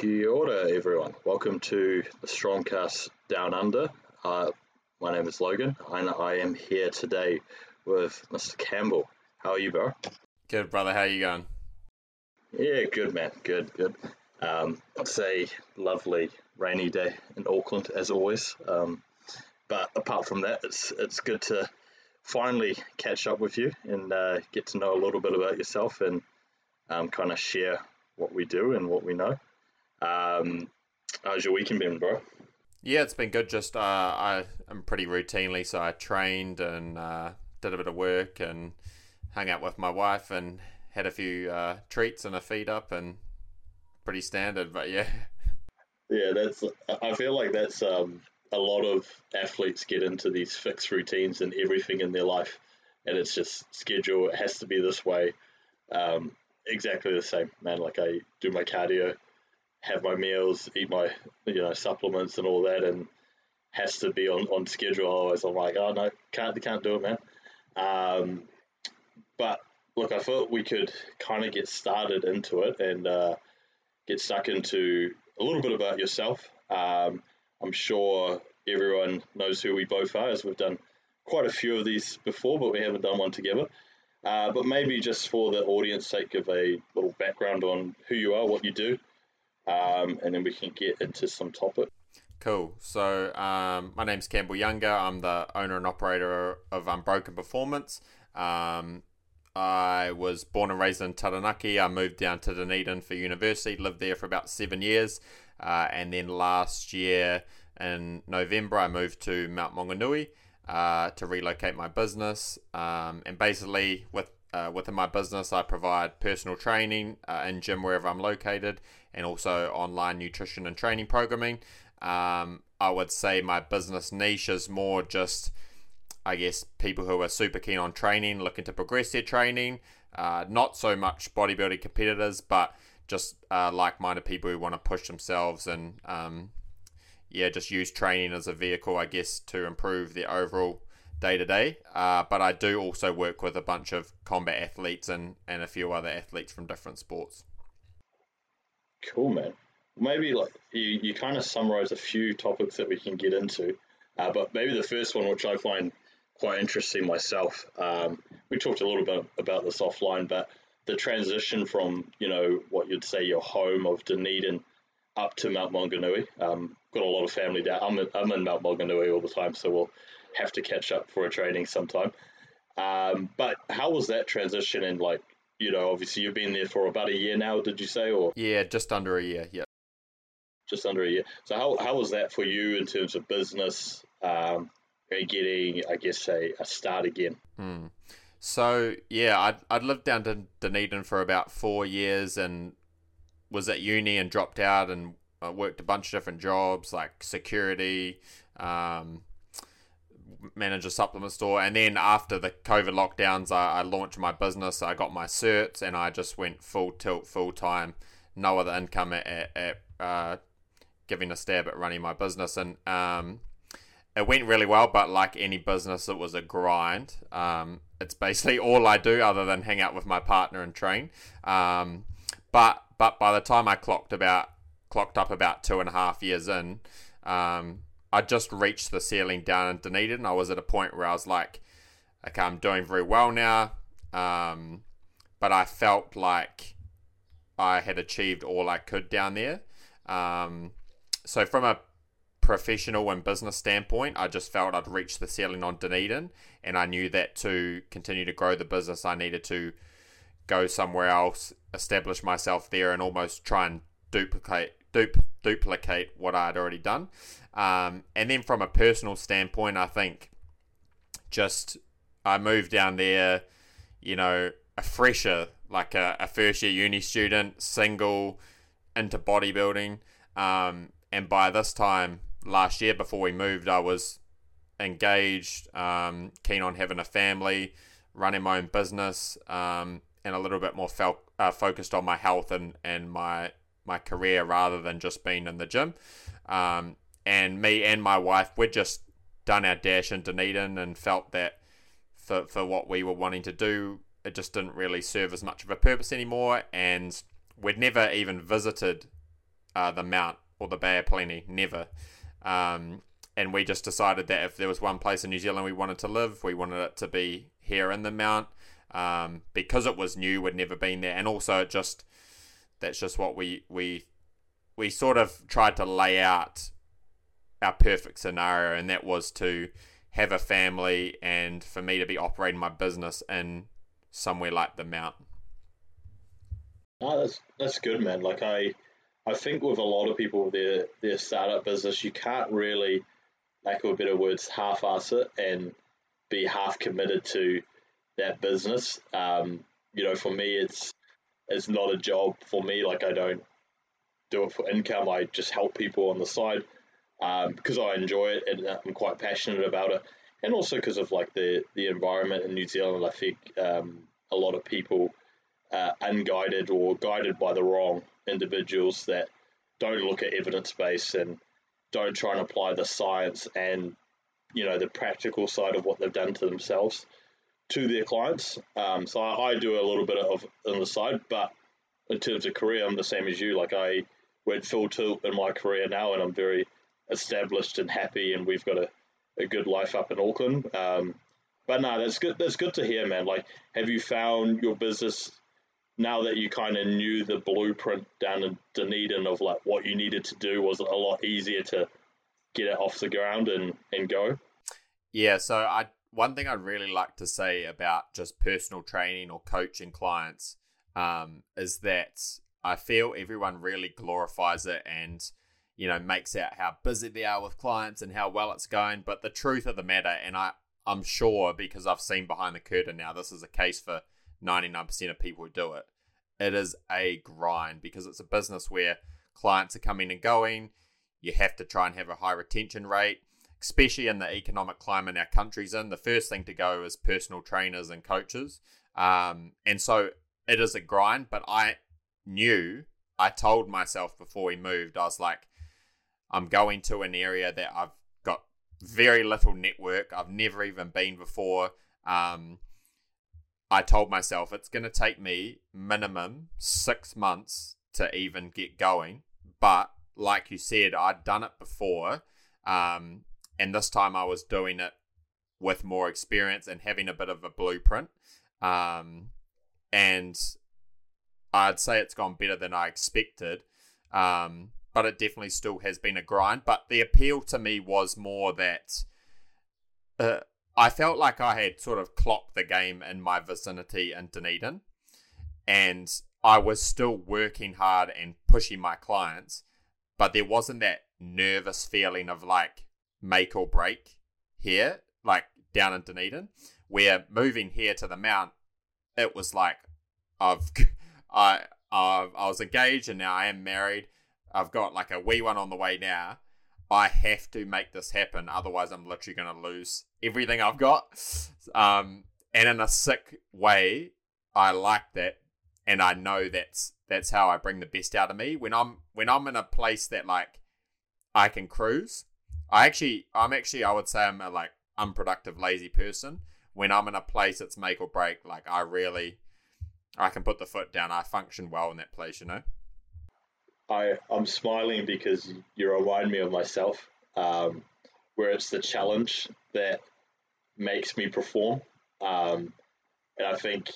Kia ora, everyone. Welcome to the Stromcast Down Under. Uh, my name is Logan, and I am here today with Mr. Campbell. How are you, bro? Good, brother. How you going? Yeah, good, man. Good, good. Um, it's a lovely rainy day in Auckland, as always. Um, but apart from that, it's it's good to finally catch up with you and uh, get to know a little bit about yourself and um, kind of share what we do and what we know. Um, how's your weekend been, bro? Yeah, it's been good. Just uh, I am pretty routinely, so I trained and uh, did a bit of work and hung out with my wife and had a few uh, treats and a feed up and pretty standard. But yeah, yeah, that's. I feel like that's um, a lot of athletes get into these fixed routines and everything in their life, and it's just schedule. It has to be this way. Um, exactly the same, man. Like I do my cardio, have my meals, eat my you know supplements and all that, and has to be on, on schedule. Otherwise, I'm like, oh no, can't can't do it, man. Um, but look, I thought we could kind of get started into it and uh, get stuck into a little bit about yourself. Um, I'm sure everyone knows who we both are, as we've done quite a few of these before, but we haven't done one together. Uh, but maybe just for the audience sake, give a little background on who you are, what you do, um, and then we can get into some topic. Cool. So um, my name's Campbell Younger. I'm the owner and operator of Unbroken Performance. Um, I was born and raised in Taranaki. I moved down to Dunedin for university, lived there for about seven years. Uh, and then last year in November, I moved to Mount Maunganui uh, to relocate my business. Um, and basically, with uh, within my business, I provide personal training uh, in gym wherever I'm located, and also online nutrition and training programming. Um, I would say my business niche is more just, I guess, people who are super keen on training, looking to progress their training. Uh, not so much bodybuilding competitors, but just uh, like-minded people who want to push themselves and um, yeah, just use training as a vehicle, I guess, to improve their overall day to day. But I do also work with a bunch of combat athletes and, and a few other athletes from different sports. Cool, man. Maybe like you, you kind of summarize a few topics that we can get into, uh, but maybe the first one, which I find quite interesting myself, um, we talked a little bit about this offline, but the transition from you know what you'd say your home of Dunedin up to Mount Maunganui. Um, got a lot of family down. I'm I'm in Mount Maunganui all the time, so we'll have to catch up for a training sometime. Um, but how was that transition? And like, you know, obviously you've been there for about a year now. Did you say or? Yeah, just under a year. Yeah, just under a year. So how how was that for you in terms of business? Um, and getting, I guess, a, a start again. Hmm. So yeah, I'd I'd lived down to Dunedin for about four years and was at uni and dropped out and uh, worked a bunch of different jobs like security, um, manage a supplement store, and then after the COVID lockdowns, I, I, launched my business. I got my certs, and I just went full tilt, full time, no other income at, at, at uh, giving a stab at running my business, and um, it went really well. But like any business, it was a grind. Um, it's basically all I do other than hang out with my partner and train. Um, but but by the time I clocked about clocked up about two and a half years in, um, I just reached the ceiling down in Dunedin. I was at a point where I was like, okay, I'm doing very well now. Um, but I felt like I had achieved all I could down there. Um, so from a professional and business standpoint, I just felt I'd reached the ceiling on Dunedin, and I knew that to continue to grow the business, I needed to go somewhere else, establish myself there, and almost try and duplicate dup- duplicate what I had already done. Um, and then from a personal standpoint, I think just I moved down there, you know, a fresher, like a, a first year uni student, single, into bodybuilding. Um, and by this time last year, before we moved, I was engaged, um, keen on having a family, running my own business, um, and a little bit more uh, focused on my health and, and my my career rather than just being in the gym. Um, and me and my wife, we'd just done our dash in Dunedin and felt that for, for what we were wanting to do, it just didn't really serve as much of a purpose anymore. And we'd never even visited uh, the Mount or the Bay of Plenty, never. Um, and we just decided that if there was one place in New Zealand we wanted to live, we wanted it to be here in the Mount. Um, because it was new, we'd never been there, and also it just that's just what we we we sort of tried to lay out our perfect scenario, and that was to have a family and for me to be operating my business in somewhere like the Mount. Oh, that's that's good, man. Like I, I think with a lot of people their their startup business, you can't really, lack of better words, half-ass it and be half committed to that business. Um, you know, for me, it's it's not a job for me. Like I don't do it for income. I just help people on the side um, because I enjoy it and I'm quite passionate about it, and also because of like the the environment in New Zealand. I think um, a lot of people uh, unguided or guided by the wrong individuals that don't look at evidence base and don't try and apply the science and you know the practical side of what they've done to themselves to their clients. Um, so I, I, do a little bit of on the side, but in terms of career, I'm the same as you. Like I went full tilt in my career now, and I'm very established and happy, and we've got a, a good life up in Auckland. Um, but no, that's good. That's good to hear, man. Like, have you found your business now that you kind of knew the blueprint down in Dunedin of like what you needed to do? Was it a lot easier to get it off the ground and and go? Yeah. So I one thing I'd really like to say about just personal training or coaching clients um, is that I feel everyone really glorifies it and you know makes out how busy they are with clients and how well it's going. But the truth of the matter, and I I'm sure because I've seen behind the curtain now, this is a case for 99% of people who do it. It is a grind because it's a business where clients are coming and going. You have to try and have a high retention rate especially in the economic climate our country's in, the first thing to go is personal trainers and coaches. Um, and so it is a grind, but I knew, I told myself before we moved, I was like, I'm going to an area that I've got very little network. I've never even been before. Um, I told myself it's going to take me minimum six months to even get going. But like you said, I'd done it before. Um, and this time I was doing it with more experience and having a bit of a blueprint. Um, and I'd say it's gone better than I expected. Um, but it definitely still has been a grind. But the appeal to me was more that uh, I felt like I had sort of clocked the game in my vicinity in Dunedin, and I was still working hard and pushing my clients, but there wasn't that nervous feeling of like, make or break here, like down in Dunedin. Where moving here to the Mount, it was like I've I I've, I was engaged and now I am married. I've got like a wee one on the way now. I have to make this happen, otherwise I'm literally going to lose everything I've got. Um, and in a sick way, I like that, and I know that's that's how I bring the best out of me. When I'm when I'm in a place that like I can cruise, I actually, I'm actually, I would say I'm a like unproductive, lazy person. When I'm in a place that's make or break, like I really, I can put the foot down. I function well in that place, you know. I I'm smiling because you remind me of myself, um, where it's the challenge that makes me perform. Um, and I think,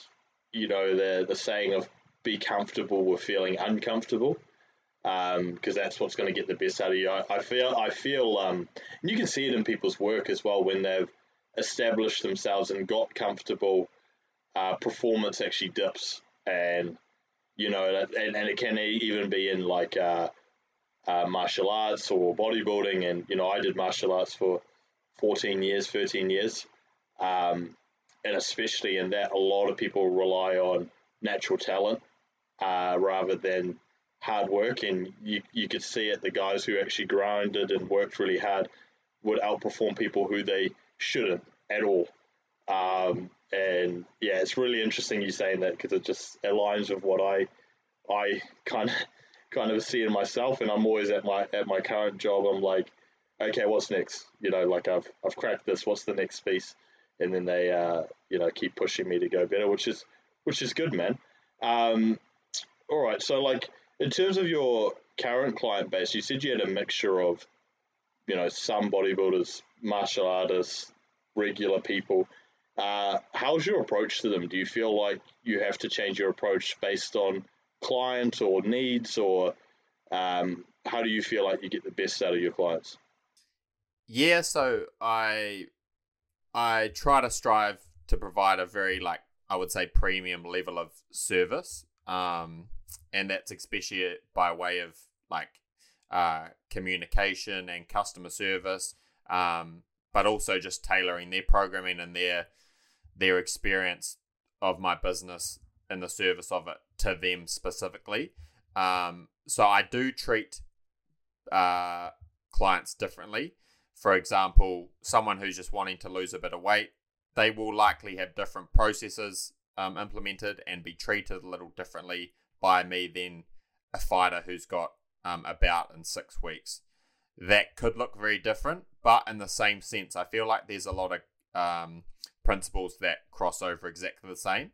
you know, the the saying of be comfortable with feeling uncomfortable because um, that's what's going to get the best out of you. I, I feel, I feel, um, you can see it in people's work as well when they've established themselves and got comfortable. Uh, performance actually dips, and you know, and, and it can even be in like uh, uh, martial arts or bodybuilding. And you know, I did martial arts for 14 years, 13 years, um, and especially in that, a lot of people rely on natural talent uh, rather than hard work, and you, you could see it. The guys who actually grinded and worked really hard would outperform people who they shouldn't at all. Um, and yeah, it's really interesting you saying that because it just aligns with what I I kind of kind of see in myself. And I'm always at my at my current job. I'm like, okay, what's next? You know, like I've I've cracked this. What's the next piece? And then they uh, you know keep pushing me to go better, which is which is good, man. Um, all right, so like in terms of your current client base, you said you had a mixture of, you know, some bodybuilders, martial artists, regular people. Uh, how's your approach to them? Do you feel like you have to change your approach based on client or needs, or um, how do you feel like you get the best out of your clients? Yeah, so I I try to strive to provide a very like I would say premium level of service, um, and that's especially by way of like uh, communication and customer service, um, but also just tailoring their programming and their their experience of my business and the service of it to them specifically. Um, so I do treat uh, clients differently. For example, someone who's just wanting to lose a bit of weight, they will likely have different processes um, implemented and be treated a little differently by me than a fighter who's got um, about in six weeks. That could look very different, but in the same sense, I feel like there's a lot of um, principles that cross over exactly the same.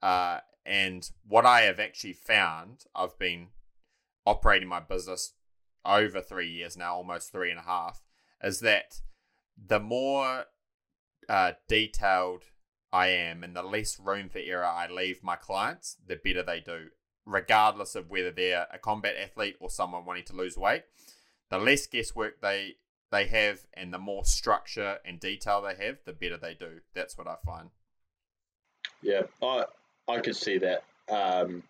Uh, and what I have actually found, I've been operating my business over three years now, almost three and a half, is that the more uh, detailed I am and the less room for error I leave my clients, the better they do, regardless of whether they're a combat athlete or someone wanting to lose weight. The less guesswork they they have and the more structure and detail they have, the better they do. That's what I find. Yeah, I I could see that. Um,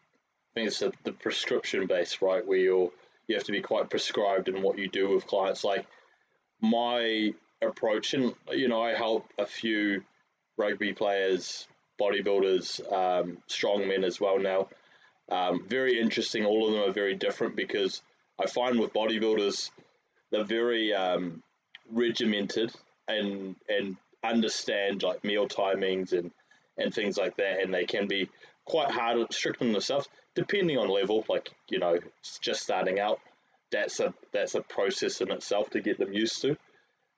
I think it's a, the prescription base, right, where you're you have to be quite prescribed in what you do with clients. Like my approach, and you know, I help a few rugby players, bodybuilders, um, strongmen as well now. Um, very interesting. All of them are very different because I find with bodybuilders, they're very um, regimented and and understand like meal timings and and things like that, and they can be quite hard, strict on themselves, depending on level. Like you know, just starting out, that's a that's a process in itself to get them used to.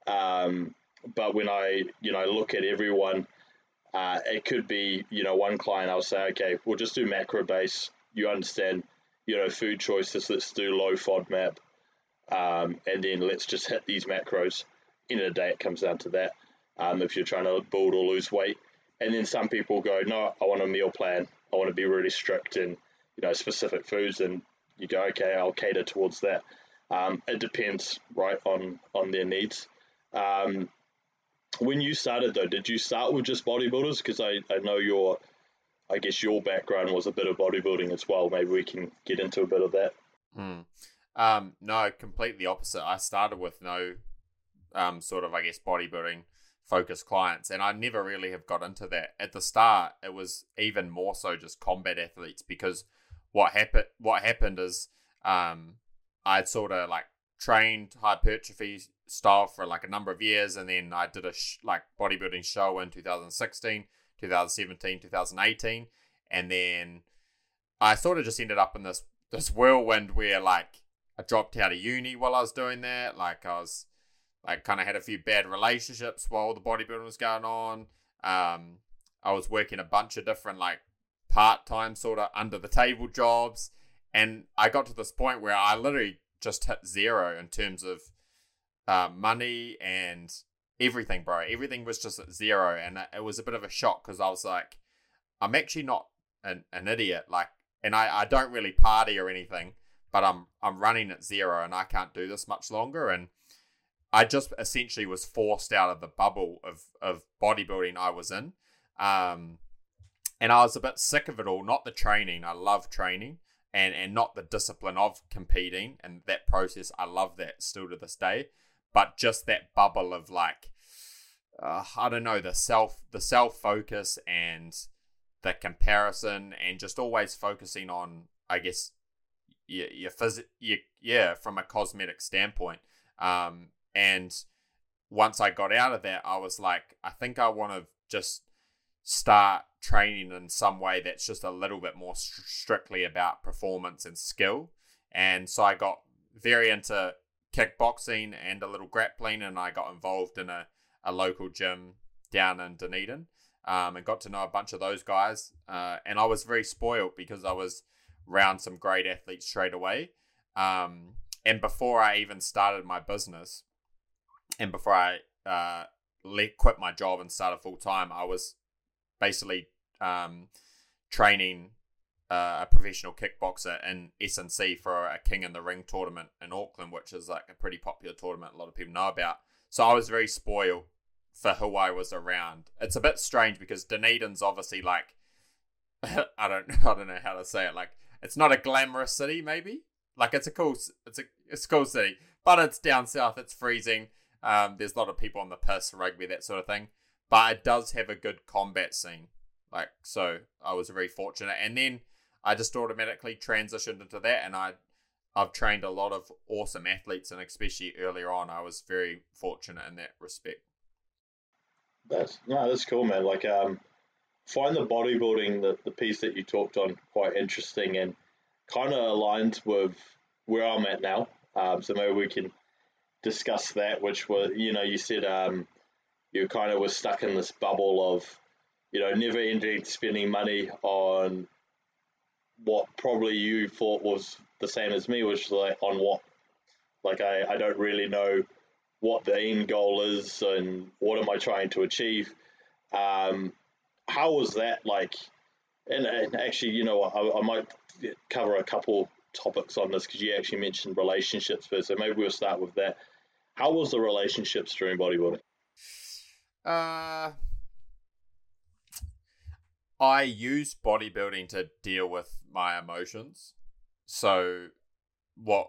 Um, but when I you know look at everyone, uh, it could be you know one client I'll say, okay, we'll just do macro base. You understand, you know, food choices. Let's do low FODMAP, um, and then let's just hit these macros. In a day, it comes down to that. Um, if you're trying to build or lose weight, and then some people go, no, I want a meal plan. I want to be really strict in, you know, specific foods. And you go, okay, I'll cater towards that. Um, it depends, right, on on their needs. Um, when you started though, did you start with just bodybuilders? Because I, I know your, I guess your background was a bit of bodybuilding as well. Maybe we can get into a bit of that. Mm. Um, no, completely opposite. I started with no um, sort of, I guess, bodybuilding focused clients, and I never really have got into that. At the start, it was even more so just combat athletes because what happened what happened is um, I'd sort of like trained hypertrophy style for like a number of years, and then I did a sh- like bodybuilding show in 2016, 2017, 2018, and then I sort of just ended up in this this whirlwind where like I dropped out of uni while I was doing that. Like I was like kind of had a few bad relationships while the bodybuilding was going on. Um, I was working a bunch of different like part time sort of under the table jobs, and I got to this point where I literally just hit zero in terms of uh, money and everything, bro. Everything was just at zero, and it was a bit of a shock because I was like, I'm actually not an, an idiot, like, and I, I don't really party or anything, but I'm I'm running at zero, and I can't do this much longer, and I just essentially was forced out of the bubble of of bodybuilding I was in, um, and I was a bit sick of it all. Not the training, I love training, and and not the discipline of competing and that process. I love that still to this day, but just that bubble of like, uh, I don't know, the self the self focus and the comparison and just always focusing on, I guess, your your, phys- your yeah, from a cosmetic standpoint. Um, and once I got out of that, I was like, I think I want to just start training in some way that's just a little bit more st- strictly about performance and skill. And so I got very into kickboxing and a little grappling, and I got involved in a, a local gym down in Dunedin um, and got to know a bunch of those guys. Uh, and I was very spoiled because I was around some great athletes straight away. Um, and before I even started my business, and before I uh, quit my job and started full time, I was basically um, training uh, a professional kickboxer in S&C for a King in the Ring tournament in Auckland, which is like a pretty popular tournament a lot of people know about. So I was very spoiled for who I was around. It's a bit strange because Dunedin's obviously like I don't I don't know how to say it. Like it's not a glamorous city, maybe. Like it's a cool it's a it's a cool city, but it's down south. It's freezing. Um, there's a lot of people on the piss, rugby, that sort of thing. But it does have a good combat scene. Like so, I was very fortunate. And then I just automatically transitioned into that, and I I've trained a lot of awesome athletes, and especially earlier on, I was very fortunate in that respect. That's no, that's cool, man. Like, um, find the bodybuilding, the, the piece that you talked on, quite interesting and kind of aligned with where I'm at now. Um, so maybe we can discuss that. Which was, you know, you said um, you kind of were stuck in this bubble of, you know, never ending spending money on what probably you thought was the same as me, which is like on what, like I, I don't really know what the end goal is and what am I trying to achieve. Um, how was that like? And, and actually, you know, I, I might cover a couple topics on this because you actually mentioned relationships first. So maybe we'll start with that. How was the relationships during bodybuilding? Uh, I use bodybuilding to deal with my emotions. So, what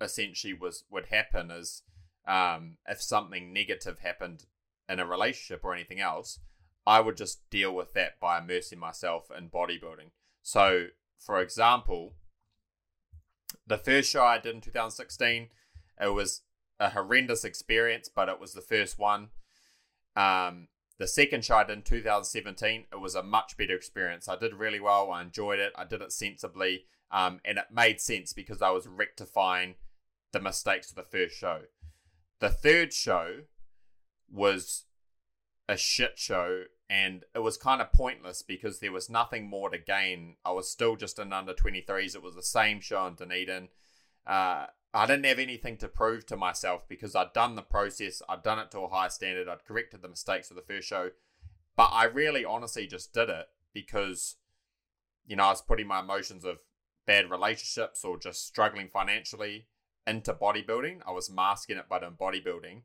essentially was would happen is, um, if something negative happened in a relationship or anything else, I would just deal with that by immersing myself in bodybuilding. So, for example, the first show I did in 2016, it was a horrendous experience, but it was the first one. Um, the second show in 2017, it was a much better experience. I did really well. I enjoyed it. I did it sensibly. Um, and it made sense because I was rectifying the mistakes of the first show. The third show was a shit show and it was kind of pointless because there was nothing more to gain. I was still just in under 23s. It was the same show in Dunedin. Uh, I didn't have anything to prove to myself because I'd done the process, I'd done it to a high standard, I'd corrected the mistakes of the first show. But I really honestly just did it because, you know, I was putting my emotions of bad relationships or just struggling financially into bodybuilding. I was masking it by doing bodybuilding.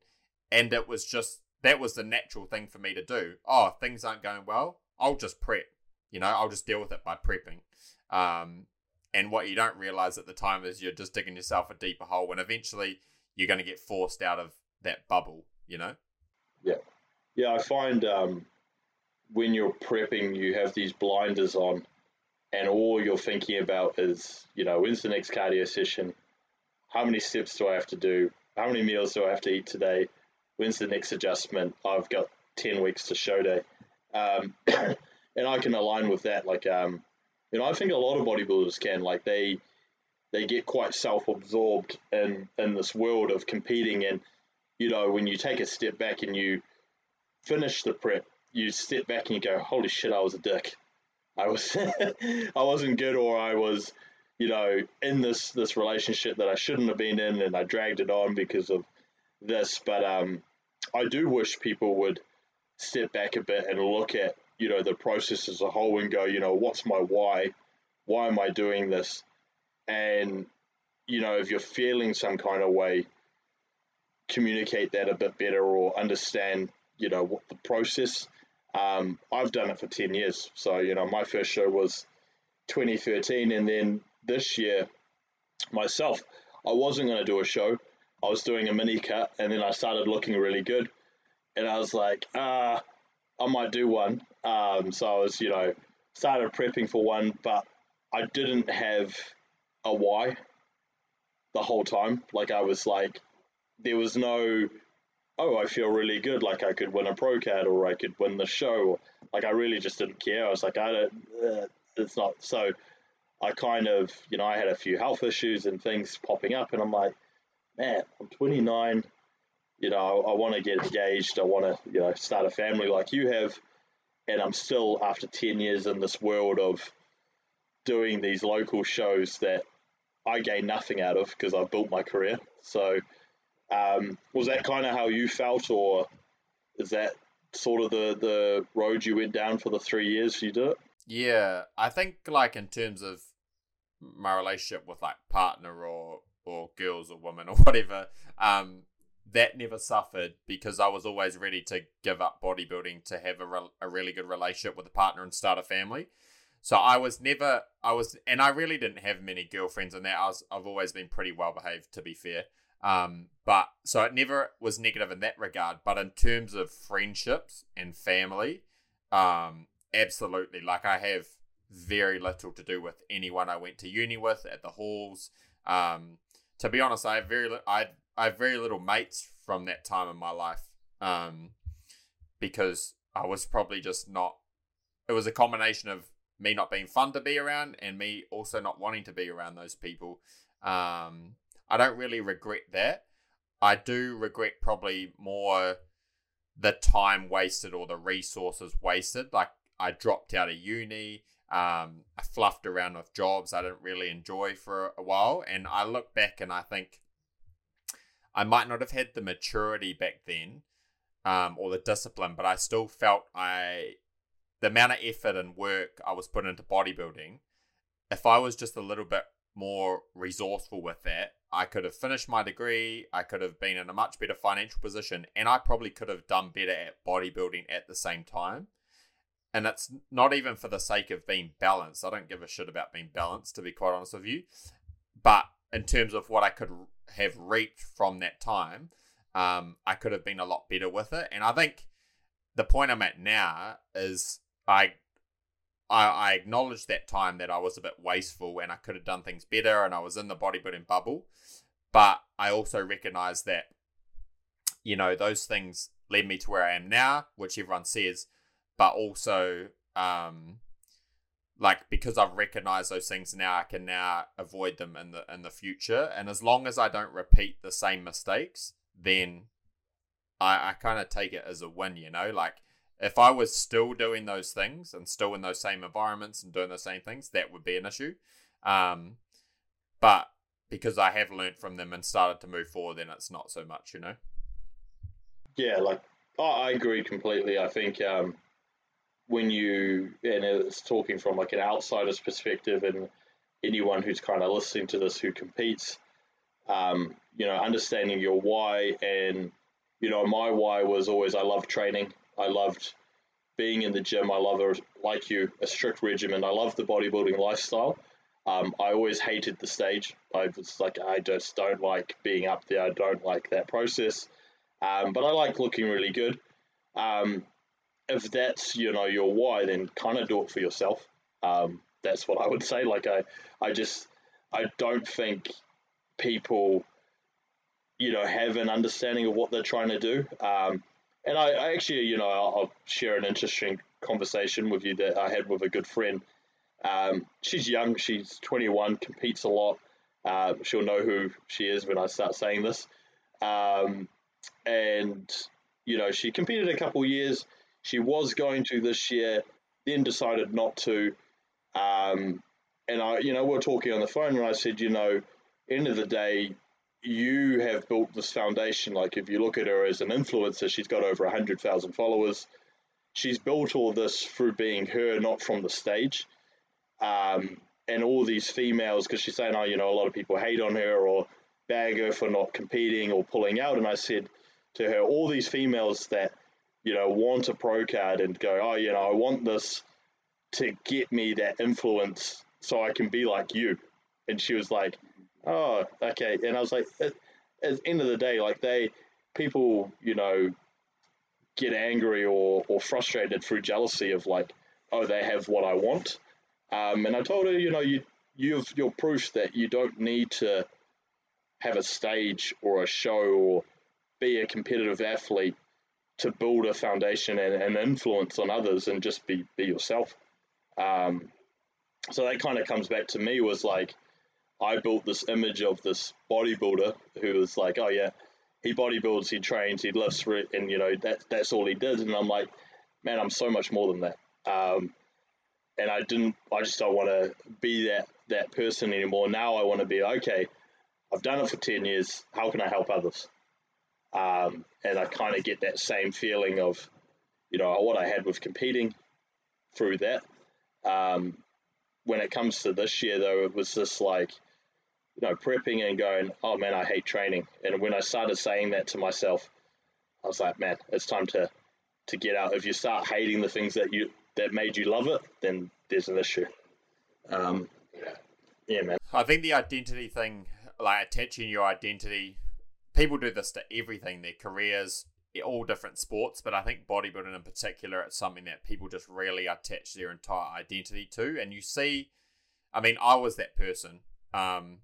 And it was just that was the natural thing for me to do. Oh, things aren't going well. I'll just prep. You know, I'll just deal with it by prepping. Um, and what you don't realize at the time is you're just digging yourself a deeper hole, and eventually you're going to get forced out of that bubble. You know. Yeah, yeah. I find um, when you're prepping, you have these blinders on, and all you're thinking about is, you know, when's the next cardio session? How many steps do I have to do? How many meals do I have to eat today? when's the next adjustment? I've got 10 weeks to show day. Um, and I can align with that. Like, um, you know, I think a lot of bodybuilders can, like, they, they get quite self-absorbed in, in this world of competing. And, you know, when you take a step back and you finish the prep, you step back and you go, holy shit, I was a dick. I was, I wasn't good or I was, you know, in this, this relationship that I shouldn't have been in and I dragged it on because of this. But, um, I do wish people would step back a bit and look at you know the process as a whole and go, you know, what's my why? Why am I doing this? And you know, if you're feeling some kind of way, communicate that a bit better or understand, you know, what the process. Um, I've done it for ten years, so you know, my first show was 2013, and then this year, myself, I wasn't going to do a show. I was doing a mini cut and then I started looking really good. And I was like, ah, I might do one. Um, so I was, you know, started prepping for one, but I didn't have a why the whole time. Like I was like, there was no, oh, I feel really good. Like I could win a pro card or I could win the show. Like I really just didn't care. I was like, I don't, uh, it's not. So I kind of, you know, I had a few health issues and things popping up, and I'm like, man, I'm 29. You know, I, want to get engaged. I want to, you know, start a family like you have. And I'm still, after 10 years in this world of doing these local shows that, I gain nothing out of because I've built my career. So, um, was that kind of how you felt, or is that sort of the the road you went down for the three years you did it? Yeah, I think like in terms of my relationship with like partner or or girls or women or whatever, um, that never suffered because I was always ready to give up bodybuilding to have a, re- a really good relationship with a partner and start a family. So I was never, I was, and I really didn't have many girlfriends in that. I was, I've always been pretty well behaved, to be fair. Um, but so it never was negative in that regard. But in terms of friendships and family, um, absolutely. Like I have very little to do with anyone I went to uni with at the halls. Um, to be honest, I have very, I, I have very little mates from that time in my life. Um, because I was probably just not. It was a combination of me not being fun to be around and me also not wanting to be around those people. Um, I don't really regret that. I do regret probably more the time wasted or the resources wasted. Like I dropped out of uni. Um, I fluffed around with jobs I didn't really enjoy for a while, and I look back and I think I might not have had the maturity back then, um, or the discipline, but I still felt I the amount of effort and work I was putting into bodybuilding, if I was just a little bit more resourceful with that, I could have finished my degree, I could have been in a much better financial position, and I probably could have done better at bodybuilding at the same time. And it's not even for the sake of being balanced. I don't give a shit about being balanced, to be quite honest with you. But in terms of what I could have reaped from that time, um, I could have been a lot better with it. And I think the point I'm at now is I, I, I acknowledge that time that I was a bit wasteful and I could have done things better and I was in the bodybuilding bubble. But I also recognize that, you know, those things led me to where I am now, which everyone says, but also, um, like because I've recognized those things now, I can now avoid them in the in the future. And as long as I don't repeat the same mistakes, then I, I kind of take it as a win, you know, like if I was still doing those things and still in those same environments and doing the same things, that would be an issue. Um, but because I have learned from them and started to move forward, then it's not so much, you know. Yeah, like I agree completely. I think um, when you and it's talking from like an outsider's perspective, and anyone who's kind of listening to this who competes, um, you know, understanding your why and you know, my why was always I love training. I loved being in the gym. I love, a, like you, a strict regimen. I love the bodybuilding lifestyle. Um, I always hated the stage. I was like, I just don't like being up there. I don't like that process. Um, but I like looking really good. If that's you know your why, then kind of do it for yourself. Um, that's what I would say. Like I, I just I don't think people, you know, have an understanding of what they're trying to do. Um, and I, I actually, you know, I'll, I'll, share an interesting conversation with you that I had with a good friend. Um, she's young, she's 21, competes a lot. Uh, she'll know who she is when I start saying this. Um, and, you know, she competed a couple years. She was going to this year, then decided not to. Um, and I, you know, we are talking on the phone, and I said, you know, end of the day, you have built this foundation. Like if you look at her as an influencer, she's got over hundred thousand followers. She's built all this through being her, not from the stage. Um, and all these females, because she's saying, oh, you know, a lot of people hate on her or bag her for not competing or pulling out. And I said to her, all these females that, you know, want a pro card and go, oh, you know, I want this to get me that influence so I can be like you. And she was like, oh, okay. And I was like, at, at the end of the day, like they, people, you know, get angry or, or frustrated through jealousy of like, oh, they have what I want. Um, and I told her, you know, you you've your proof that you don't need to have a stage or a show or be a competitive athlete to build a foundation and, and influence on others and just be be yourself. Um, so that kind of comes back to me was like I built this image of this bodybuilder who was like, oh yeah, he bodybuilds, he trains, he lifts, and you know that that's all he did. And I'm like, man, I'm so much more than that. Um, and I didn't, I just don't want to be that that person anymore. Now I want to be okay. I've done it for ten years. How can I help others? Um, and I kind of get that same feeling of, you know, what I had with competing through that. Um, when it comes to this year, though, it was just like, you know, prepping and going, oh man, I hate training. And when I started saying that to myself, I was like, man, it's time to to get out. If you start hating the things that you that made you love it, then there's an issue. Um, yeah. yeah, man. I think the identity thing, like attaching your identity, people do this to everything, their careers, all different sports, but I think bodybuilding in particular, it's something that people just really attach their entire identity to. And you see, I mean, I was that person. Um,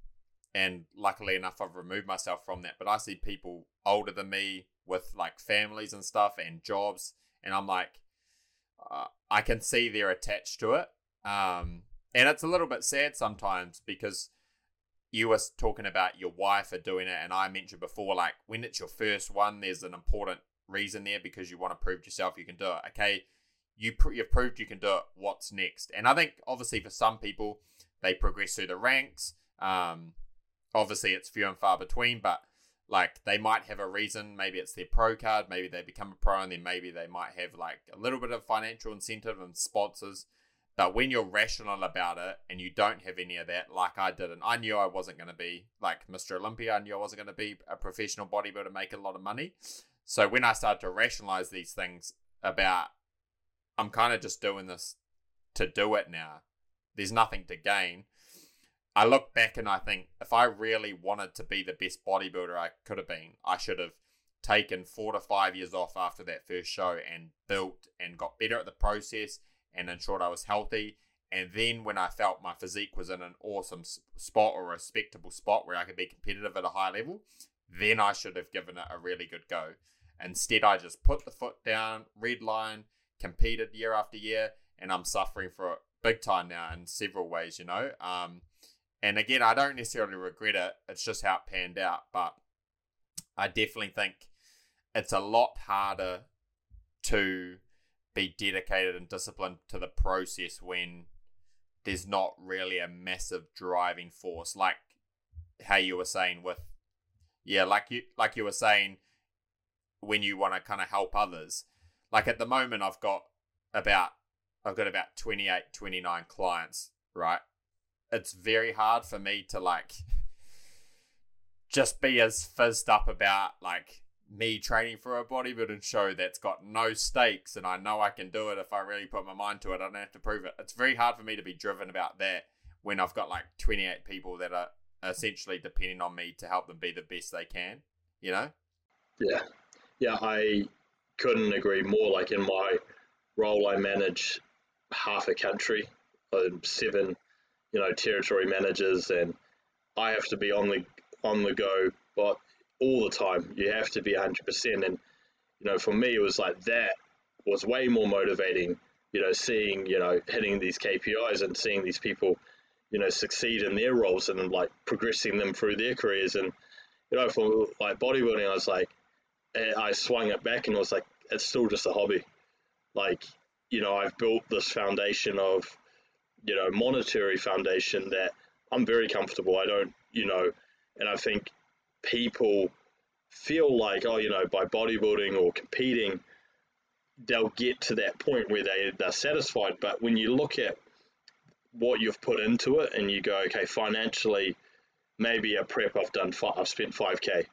and luckily enough, I've removed myself from that. But I see people older than me with like families and stuff and jobs, and I'm like, uh, I can see they're attached to it. Um, and it's a little bit sad sometimes because you were talking about your wife are doing it, and I mentioned before, like when it's your first one, there's an important reason there because you want to prove to yourself you can do it. Okay, you pr- you've proved you can do it. What's next? And I think obviously for some people, they progress through the ranks. Um, obviously it's few and far between, but like they might have a reason. Maybe it's their pro card. Maybe they become a pro, and then maybe they might have like a little bit of financial incentive and sponsors. But when you're rational about it and you don't have any of that, like I didn't, I knew I wasn't going to be like Mr. Olympia. I knew I wasn't going to be a professional bodybuilder making a lot of money. So when I started to rationalize these things about, I'm kind of just doing this to do it now. There's nothing to gain. I look back and I think if I really wanted to be the best bodybuilder I could have been, I should have taken four to five years off after that first show and built and got better at the process and ensured I was healthy. And then when I felt my physique was in an awesome spot or a respectable spot where I could be competitive at a high level, then I should have given it a really good go. Instead, I just put the foot down, red line, competed year after year, and I'm suffering for it big time now in several ways, you know. Um, and again, I don't necessarily regret it. It's just how it panned out. But I definitely think it's a lot harder to be dedicated and disciplined to the process when there's not really a massive driving force. Like how you were saying with yeah like you like you were saying when you want to kind of help others. Like at the moment i've got about i've got about 28 29 clients right? It's very hard for me to like just be as fizzed up about like me training for a bodybuilding show that's got no stakes and I know I can do it if I really put my mind to it. I don't have to prove it. It's very hard for me to be driven about that when I've got like 28 people that are essentially depending on me to help them be the best they can, you know? Yeah. Yeah, I couldn't agree more. Like in my role, I manage half a country, um, seven you know territory managers, and I have to be on the on the go, but all the time you have to be 100 percent. And you know, for me, it was like that was way more motivating. You know, seeing you know hitting these KPIs and seeing these people, you know, succeed in their roles and like progressing them through their careers. And you know, for like bodybuilding, I was like, eh, I swung it back and I was like, it's still just a hobby. Like, you know, I've built this foundation of you know monetary foundation that I'm very comfortable. I don't, you know, and I think people feel like, oh, you know, by bodybuilding or competing, they'll get to that point where they, they're satisfied. But when you look at what you've put into it and you go, okay, financially, maybe a prep I've done, five, I've spent 5K.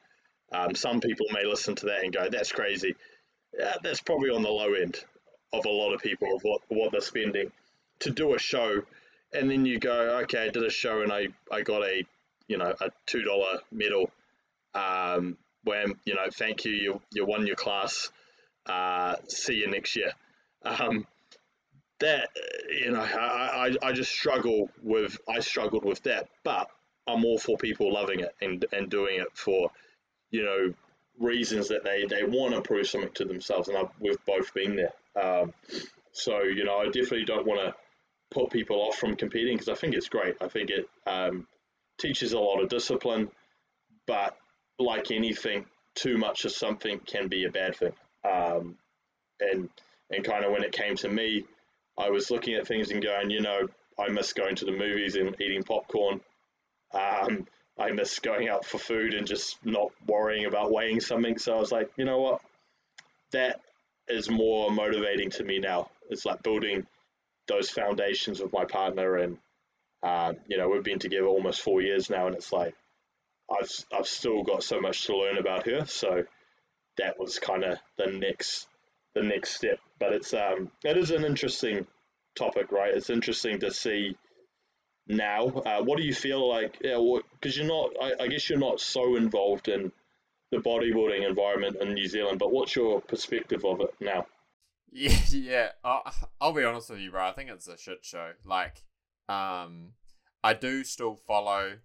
Um, some people may listen to that and go, that's crazy. Yeah, that's probably on the low end of a lot of people of what, what they're spending to do a show, and then you go, okay, I did a show and I, I got a you know a two dollar medal. Um, where you know, thank you, you you won your class. Uh, see you next year. Um, that you know, I, I, I just struggle with I struggled with that, but I'm all for people loving it and and doing it for you know reasons that they they want to prove something to themselves, and I've, we've both been there. Um, so you know, I definitely don't want to put people off from competing because I think it's great. I think it um, teaches a lot of discipline, but like anything, too much of something can be a bad thing. Um, and and kind of when it came to me, I was looking at things and going, you know, I miss going to the movies and eating popcorn. Um, I miss going out for food and just not worrying about weighing something. So I was like, you know what? That is more motivating to me now. It's like building those foundations with my partner, and uh, you know, we've been together almost four years now, and it's like I've I've still got so much to learn about her. So that was kind of the next the next step. But it's um it is an interesting topic, right? It's interesting to see now. Uh, what do you feel like? Yeah, because you're not. I, I guess you're not so involved in the bodybuilding environment in New Zealand. But what's your perspective of it now? Yeah, yeah. I'll, I'll be honest with you, bro. I think it's a shit show. Like, um, I do still follow,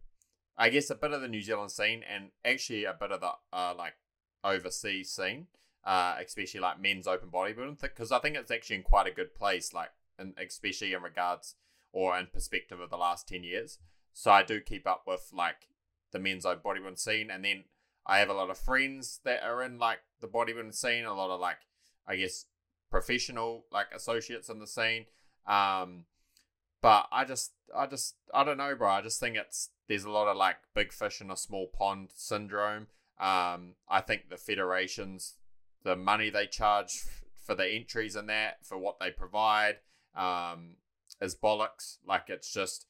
I guess, a bit of the New Zealand scene and actually a bit of the uh, like overseas scene, uh, especially like men's open bodybuilding, because I think it's actually in quite a good place, like, and especially in regards or in perspective of the last ten years. So I do keep up with like the men's open bodybuilding scene, and then I have a lot of friends that are in like the bodybuilding scene, a lot of like, I guess, professional like associates in the scene. Um, but I just, I just, I don't know, bro. I just think it's there's a lot of like big fish in a small pond syndrome. Um, I think the federations, the money they charge for the entries and that, for what they provide, um, is bollocks. Like it's just,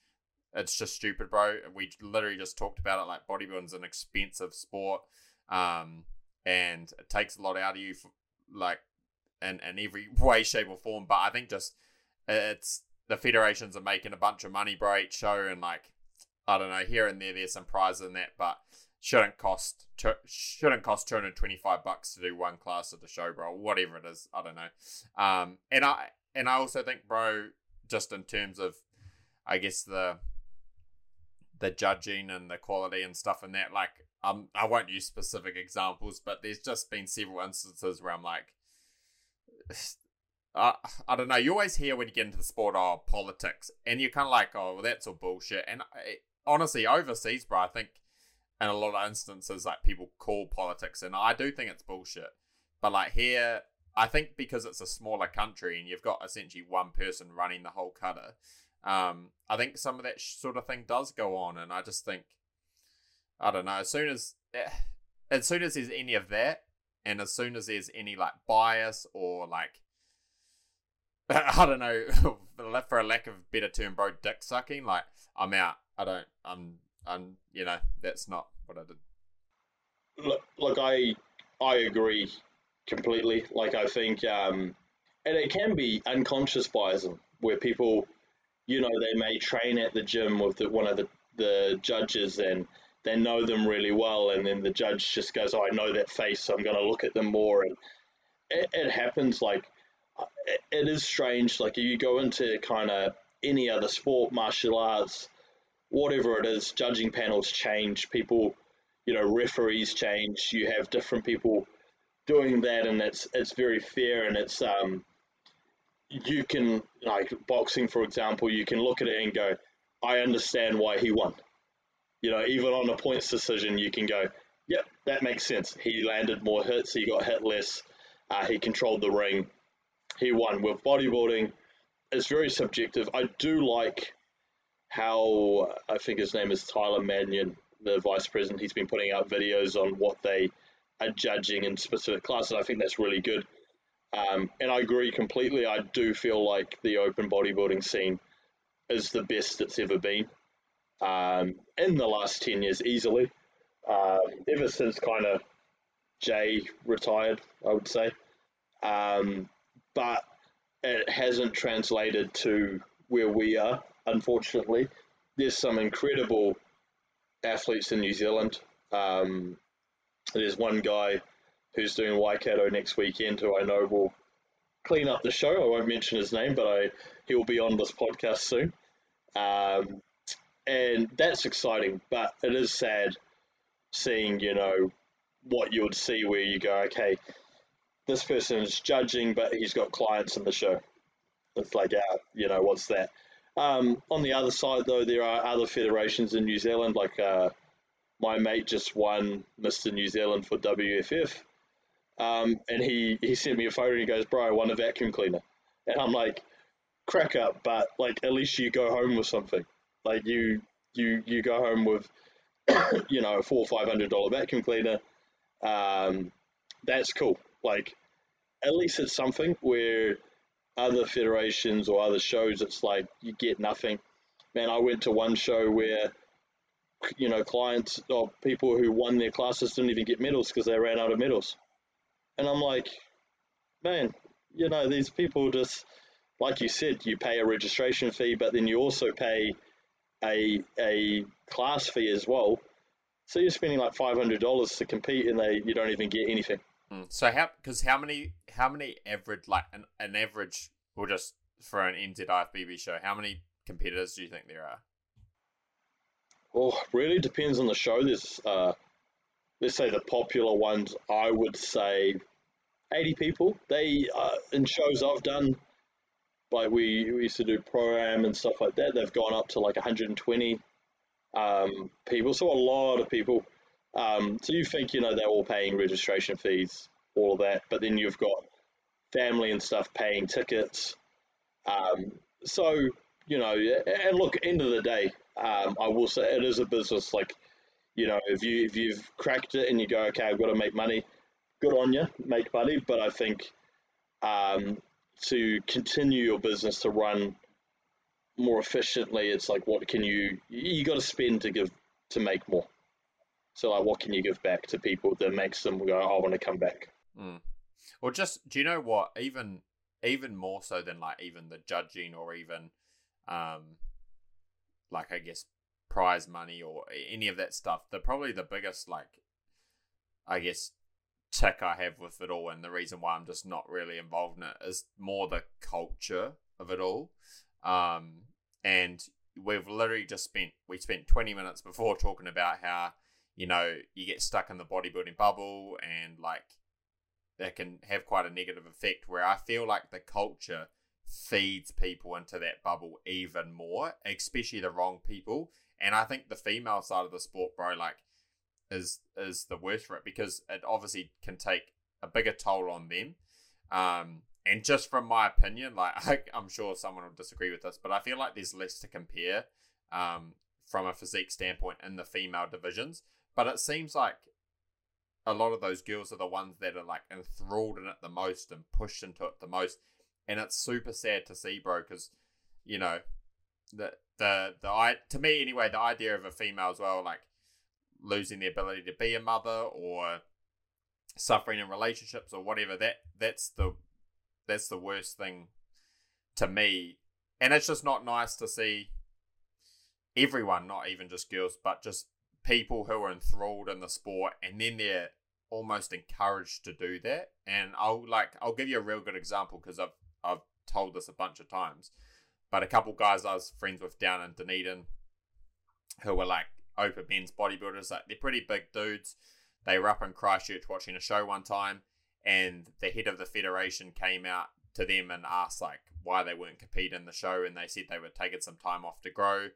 it's just stupid, bro. We literally just talked about it. Like bodybuilding's an expensive sport, um, and it takes a lot out of you, for, like, in in every way, shape, or form. But I think just it's the federations are making a bunch of money, bro, each show, and like I don't know, here and there, there's some prizes in that, but shouldn't cost shouldn't cost 225 bucks to do one class at the show, bro. Whatever it is, I don't know. Um, and I and I also think, bro, just in terms of, I guess the the judging and the quality and stuff and that, like, um, I won't use specific examples, but there's just been several instances where I'm like, uh, I don't know. You always hear when you get into the sport, oh, politics, and you're kind of like, oh, well, that's all bullshit. And I, honestly, overseas, bro, I think in a lot of instances, like people call politics, and I do think it's bullshit. But like here, I think because it's a smaller country and you've got essentially one person running the whole cutter, um, I think some of that sort of thing does go on, and I just think, I don't know. As soon as, eh, as soon as there's any of that, and as soon as there's any like bias or like I don't know, for a lack of better term, bro, dick sucking. Like, I'm out. I don't. I'm. I'm. You know, that's not what I did. Look, look, I I agree completely. Like, I think, um, and it can be unconscious biasm where people, you know, they may train at the gym with the, one of the the judges and they know them really well, and then the judge just goes, "Oh, I know that face, so I'm going to look at them more." And it, it happens like it, it is strange. Like you go into kind of any other sport, martial arts, whatever it is, judging panels change. People, you know, referees change. You have different people doing that, and it's it's very fair, and it's um, you can like boxing, for example, you can look at it and go, I understand why he won. You know, even on a points decision, you can go, yep, that makes sense. He landed more hits, he got hit less, uh, he controlled the ring he won. With bodybuilding, it's very subjective. I do like how I think his name is Tyler Manion, the vice president. He's been putting out videos on what they are judging in specific classes. I think that's really good. Um, and I agree completely. I do feel like the open bodybuilding scene is the best it's ever been um, in the last 10 years, easily. Um, ever since kind of Jay retired, I would say. Um, but it hasn't translated to where we are, unfortunately. There's some incredible athletes in New Zealand. Um, there's one guy who's doing Waikato next weekend who I know will clean up the show. I won't mention his name, but I he'll be on this podcast soon. Um, and that's exciting, but it is sad seeing, you know, what you would see where you go, okay, this person is judging, but he's got clients in the show. It's like, yeah, you know, what's that? Um, on the other side, though, there are other federations in New Zealand. Like uh, my mate just won Mr. New Zealand for WFF, um, and he he sent me a photo and he goes, "Bro, I won a vacuum cleaner," and I'm like, crack up, but like at least you go home with something. Like you you you go home with you know a four or five hundred dollar vacuum cleaner. Um, that's cool. Like at least it's something where other federations or other shows, it's like you get nothing. Man, I went to one show where you know clients or people who won their classes didn't even get medals because they ran out of medals, and I'm like, man, you know these people just like you said, you pay a registration fee, but then you also pay a a class fee as well. So you're spending like five hundred dollars to compete, and they you don't even get anything. Mm. So how because how many how many average like an, an average or just for an NZIFBB show, how many competitors do you think there are? Well, really depends on the show. There's uh, let's say the popular ones. I would say eighty people. They uh, in shows I've done like we, we used to do program and stuff like that. They've gone up to like 120 um, people, so a lot of people. Um, so you think you know they're all paying registration fees, all of that, but then you've got family and stuff paying tickets. Um, so you know, and look, end of the day, um, I will say it is a business. Like you know, if you if you've cracked it and you go, okay, I've got to make money, good on you, make money. But I think um, to continue your business to run more efficiently, it's like what can you you got to spend to give to make more. So like, what can you give back to people that makes them go, I want to come back. Mm. Or just, do you know what? Even even more so than like even the judging or even, um, like I guess prize money or any of that stuff. The probably the biggest like, I guess tick I have with it all, and the reason why I'm just not really involved in it is more the culture of it all. Um, and we've literally just spent we spent 20 minutes before talking about how you know you get stuck in the bodybuilding bubble and like that can have quite a negative effect. Where I feel like the culture feeds people into that bubble even more, especially the wrong people. And I think the female side of the sport, bro, like is is the worst for it because it obviously can take a bigger toll on them. Um, and just from my opinion, like I, am sure someone will disagree with this, but I feel like there's less to compare um, from a physique standpoint in the female divisions. But it seems like a lot of those girls are the ones that are like enthralled in it the most and pushed into it the most. And it's super sad to see, bro, because you know the the the I to me anyway the idea of a female as well like losing the ability to be a mother or suffering in relationships or whatever that that's the that's the worst thing to me and it's just not nice to see everyone not even just girls but just people who are enthralled in the sport and then they're almost encouraged to do that and i'll like i'll give you a real good example because i've i've told this a bunch of times but a couple guys i was friends with down in dunedin who were like open men's bodybuilders. Like they're pretty big dudes. They were up in Christchurch watching a show one time, and the head of the federation came out to them and asked like why they weren't competing in the show, and they said they were taking some time off to grow.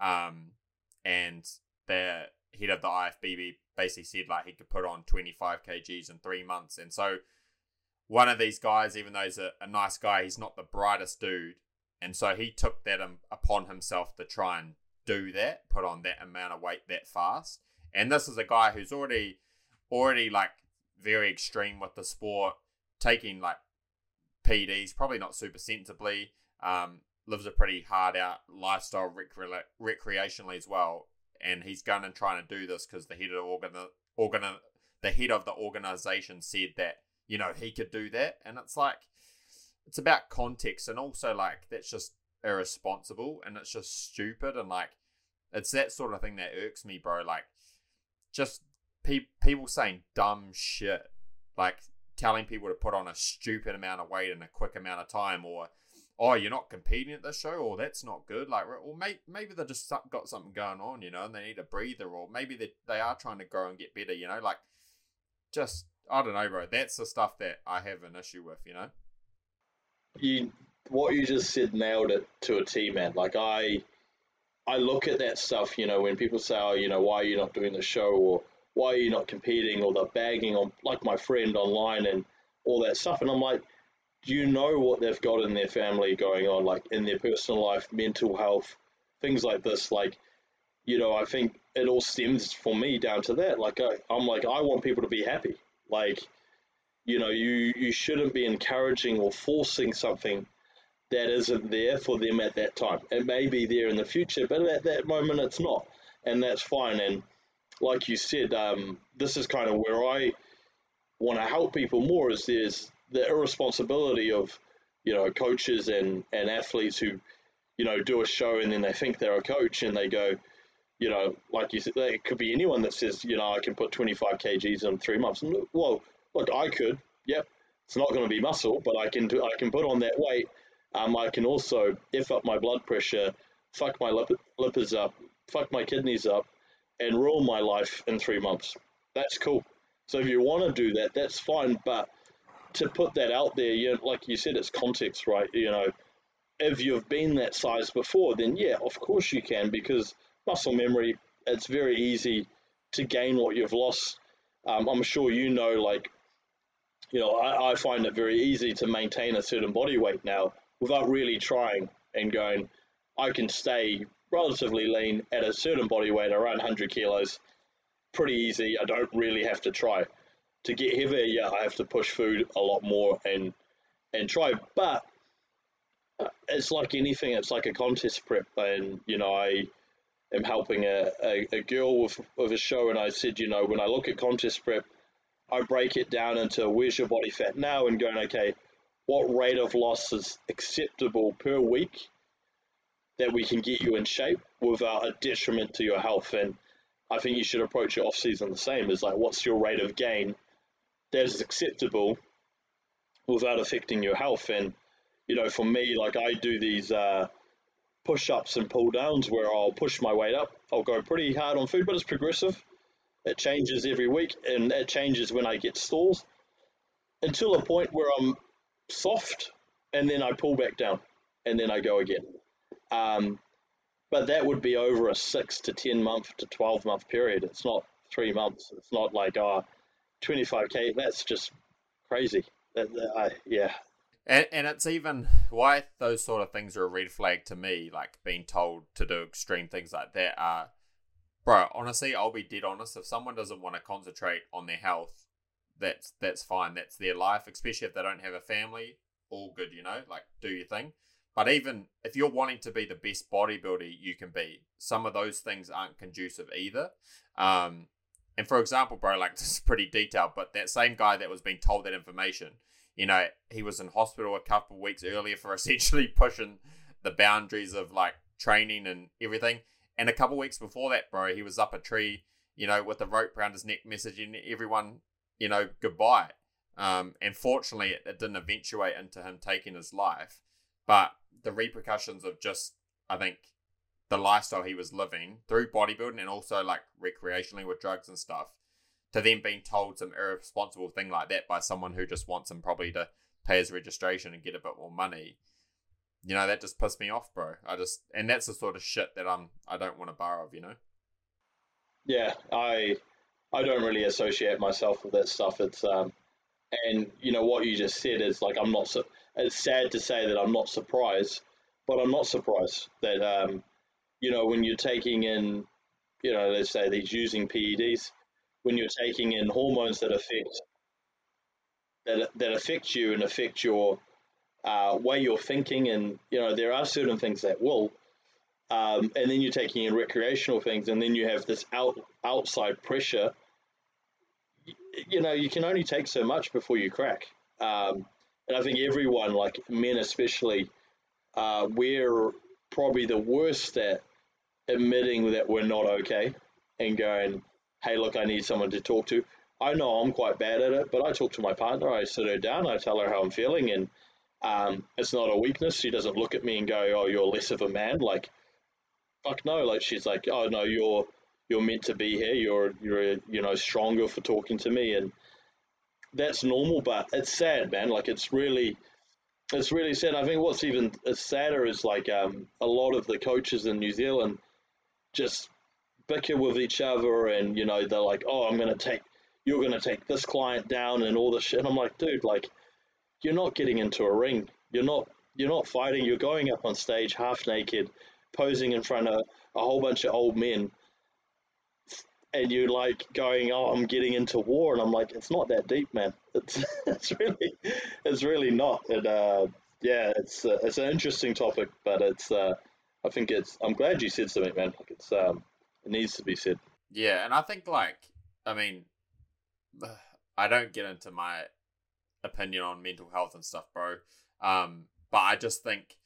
Um, and the head of the IFBB basically said like he could put on 25 kgs in three months, and so one of these guys, even though he's a, a nice guy, he's not the brightest dude, and so he took that um, upon himself to try and do that, put on that amount of weight that fast. And this is a guy who's already already like very extreme with the sport, taking like PEDs, probably not super sensibly. Um, lives a pretty hard out lifestyle recre- recreationally as well. And he's going and trying to do this because the head of the organ, organ, the head of the organization said that you know he could do that, and it's like it's about context and also like that's just irresponsible and it's just stupid and like it's that sort of thing that irks me, bro. Like just pe- people saying dumb shit, like telling people to put on a stupid amount of weight in a quick amount of time, or oh, you're not competing at this show, or that's not good. Like, or may- maybe they just got something going on, you know, and they need a breather, or maybe they they are trying to grow and get better, you know, like just I don't know, bro. That's the stuff that I have an issue with, you know. You what you just said nailed it to a T, man. Like I, I look at that stuff. You know, when people say, "Oh, you know, why are you not doing the show?" or "Why are you not competing?" or they're bagging on, like my friend online and all that stuff, and I'm like, you know what they've got in their family going on, like in their personal life, mental health, things like this? Like, you know, I think it all stems for me down to that. Like, I, I'm like, I want people to be happy. Like, you know, you you shouldn't be encouraging or forcing something that isn't there for them at that time. It may be there in the future, but at that moment it's not, and that's fine. And like you said, um, this is kind of where I want to help people more. Is there's the irresponsibility of you know coaches and and athletes who you know do a show and then they think they're a coach and they go you know like you said it could be anyone that says you know i can put 25 kgs in three months well look i could yep it's not going to be muscle but i can do i can put on that weight um, I can also if up my blood pressure, fuck my lip- lipids up, fuck my kidneys up, and ruin my life in three months. That's cool. So if you want to do that, that's fine. But to put that out there, you know, like you said, it's context, right? You know, if you've been that size before, then yeah, of course you can because muscle memory. It's very easy to gain what you've lost. Um, I'm sure you know, like, you know, I, I find it very easy to maintain a certain body weight now without really trying and going, I can stay relatively lean at a certain body weight, around 100 kilos, pretty easy. I don't really have to try. To get heavier, yeah, I have to push food a lot more and and try. But uh, it's like anything. It's like a contest prep, and you know, I am helping a, a, a girl with with a show, and I said, you know, when I look at contest prep, I break it down into where's your body fat now, and going, okay, what rate of loss is acceptable per week that we can get you in shape without a detriment to your health. And I think you should approach your off season the same as like, what's your rate of gain that is acceptable without affecting your health? And you know, for me, like I do these uh, push ups and pull downs where I'll push my weight up. I'll go pretty hard on food, but it's progressive. It changes every week, and it changes when I get stalls until a point where I'm soft, and then I pull back down, and then I go again. Um, but that would be over a six to 10 month to 12 month period. It's not three months. It's not like, oh, 25K. That's just crazy. That, uh, yeah. And, and it's even why those sort of things are a red flag to me, like being told to do extreme things like that are, bro, honestly, I'll be dead honest. If someone doesn't want to concentrate on their health, that's that's fine. That's their life, especially if they don't have a family. All good, you know, like do your thing. But even if you're wanting to be the best bodybuilder you can be, some of those things aren't conducive either. Um, and for example, bro, like this is pretty detailed, but that same guy that was being told that information, you know, he was in hospital a couple of weeks earlier for essentially pushing the boundaries of like training and everything. And a couple weeks before that, bro, he was up a tree, you know, with a rope around his neck, messaging everyone, you know, goodbye. Um, and fortunately, it, it didn't eventuate into him taking his life. But the repercussions of just, I think, the lifestyle he was living through bodybuilding and also like recreationally with drugs and stuff, to then being told some irresponsible thing like that by someone who just wants him probably to pay his registration and get a bit more money. You know, that just pissed me off, bro. I just and that's the sort of shit that I'm I don't want to borrow of, you know? Yeah, I I don't really associate myself with that stuff. It's um and you know what you just said is like I'm not so it's sad to say that I'm not surprised, but I'm not surprised that um, you know when you're taking in, you know, let's say these using PEDs, when you're taking in hormones that affect that that affect you and affect your uh, way you're thinking, and you know there are certain things that will, um, and then you're taking in recreational things, and then you have this out outside pressure. You know, you can only take so much before you crack. Um, and I think everyone, like men especially, uh, we're probably the worst at admitting that we're not okay and going, hey, look, I need someone to talk to. I know I'm quite bad at it, but I talk to my partner. I sit her down, I tell her how I'm feeling, and um, it's not a weakness. She doesn't look at me and go, "Oh, you're less of a man." Like, fuck no. Like she's like, "Oh no, you're you're meant to be here. You're you're you know stronger for talking to me." And that's normal, but it's sad, man. Like it's really, it's really sad. I think what's even sadder is like um, a lot of the coaches in New Zealand just bicker with each other, and you know they're like, "Oh, I'm gonna take, you're gonna take this client down," and all this shit. And I'm like, dude, like, you're not getting into a ring. You're not you're not fighting. You're going up on stage half naked, posing in front of a whole bunch of old men, and you're like going, "Oh, I'm getting into war," and I'm like, "It's not that deep, man. It's it's really it's really not." And uh, yeah, it's uh, it's an interesting topic, but it's uh, I think it's. I'm glad you said something, man. Like it's um, it needs to be said. Yeah, and I think like I mean, I don't get into my opinion on mental health and stuff, bro. Um, but I just think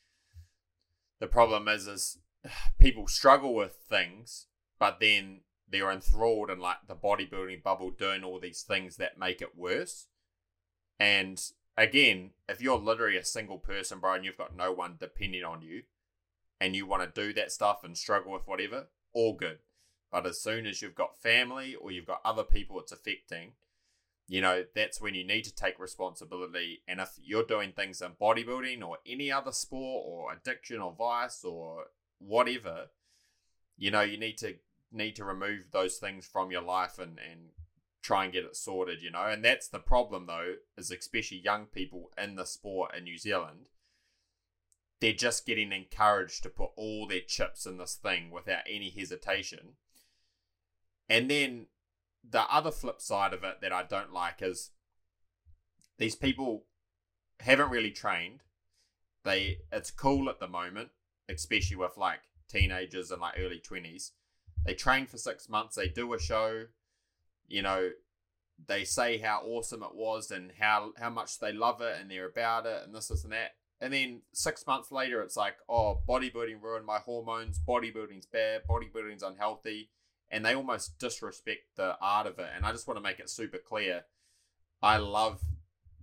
the problem is is people struggle with things, but then they're enthralled in like the bodybuilding bubble doing all these things that make it worse. And again, if you're literally a single person, bro, and you've got no one depending on you, and you want to do that stuff and struggle with whatever, all good. But as soon as you've got family or you've got other people it's affecting, you know, that's when you need to take responsibility. And if you're doing things in bodybuilding or any other sport or addiction or vice or whatever, you know, you need to need to remove those things from your life and, and try and get it sorted, you know. And that's the problem though, is especially young people in the sport in New Zealand, they're just getting encouraged to put all their chips in this thing without any hesitation. And then the other flip side of it that I don't like is these people haven't really trained. They it's cool at the moment, especially with like teenagers and like early twenties. They train for six months, they do a show, you know, they say how awesome it was and how how much they love it and they're about it and this, this and that. And then six months later it's like, oh, bodybuilding ruined my hormones, bodybuilding's bad, bodybuilding's unhealthy and they almost disrespect the art of it. And I just want to make it super clear. I love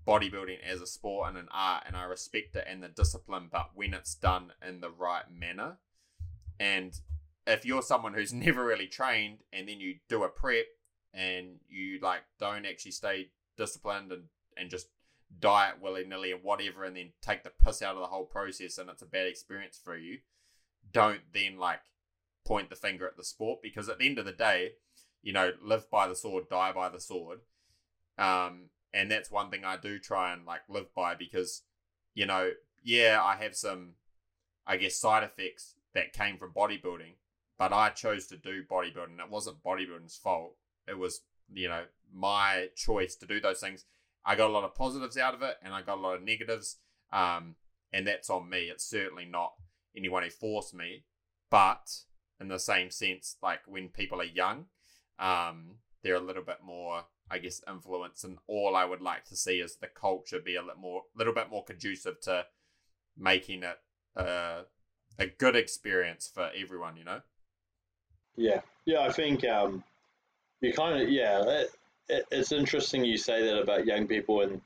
bodybuilding as a sport and an art, and I respect it and the discipline, but when it's done in the right manner. And if you're someone who's never really trained and then you do a prep and you like don't actually stay disciplined and, and just diet willy nilly and whatever and then take the piss out of the whole process and it's a bad experience for you, don't then like point the finger at the sport because at the end of the day, you know, live by the sword, die by the sword. Um, and that's one thing I do try and like live by because, you know, yeah, I have some, I guess, side effects that came from bodybuilding, but I chose to do bodybuilding. It wasn't bodybuilding's fault. It was, you know, my choice to do those things. I got a lot of positives out of it and I got a lot of negatives. Um, and that's on me. It's certainly not anyone who forced me, but in the same sense, like when people are young, um, they're a little bit more, I guess, influence. And all I would like to see is the culture be a little more, little bit more conducive to making it uh, a good experience for everyone. You know. Yeah, yeah. I think um, you kind of yeah. It, it's interesting you say that about young people and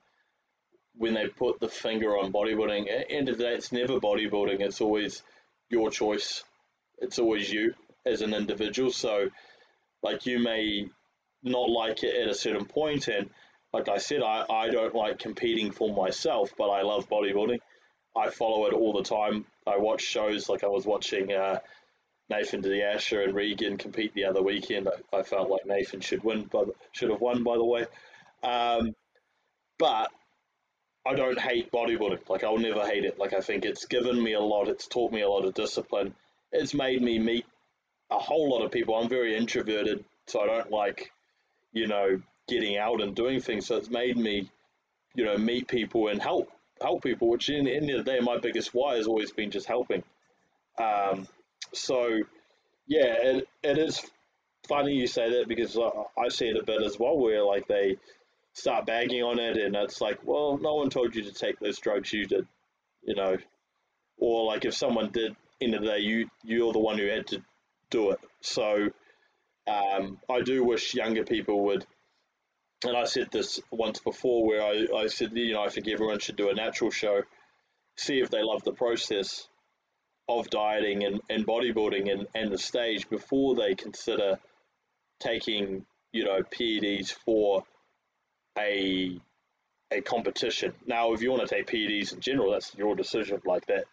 when they put the finger on bodybuilding. At the end of the day, it's never bodybuilding. It's always your choice it's always you as an individual. So, like, you may not like it at a certain point, and like I said, I, I don't like competing for myself, but I love bodybuilding. I follow it all the time. I watch shows like I was watching uh, Nathan De Asha and Regan compete the other weekend. I, I, felt like Nathan should win, but should have won, by the way. Um, but I don't hate bodybuilding. Like I'll never hate it. Like I think it's given me a lot. It's taught me a lot of discipline it's made me meet a whole lot of people. I'm very introverted, so I don't like, you know, getting out and doing things. So it's made me, you know, meet people and help help people. Which in the end of the day, my biggest why has always been just helping. Um, so yeah, it, it is funny you say that because I see it a bit as well, where like they start bagging on it, and it's like, well, no one told you to take those drugs, you did, you know, or like if someone did end of the day, you you're the one who had to do it. So um, I do wish younger people would. And I said this once before, where I, I said, you know, I think everyone should do a natural show, see if they love the process of dieting and, and bodybuilding and, and the stage before they consider taking, you know, PEDs for a a competition. Now, if you want to take PEDs in general, that's your decision. Like that,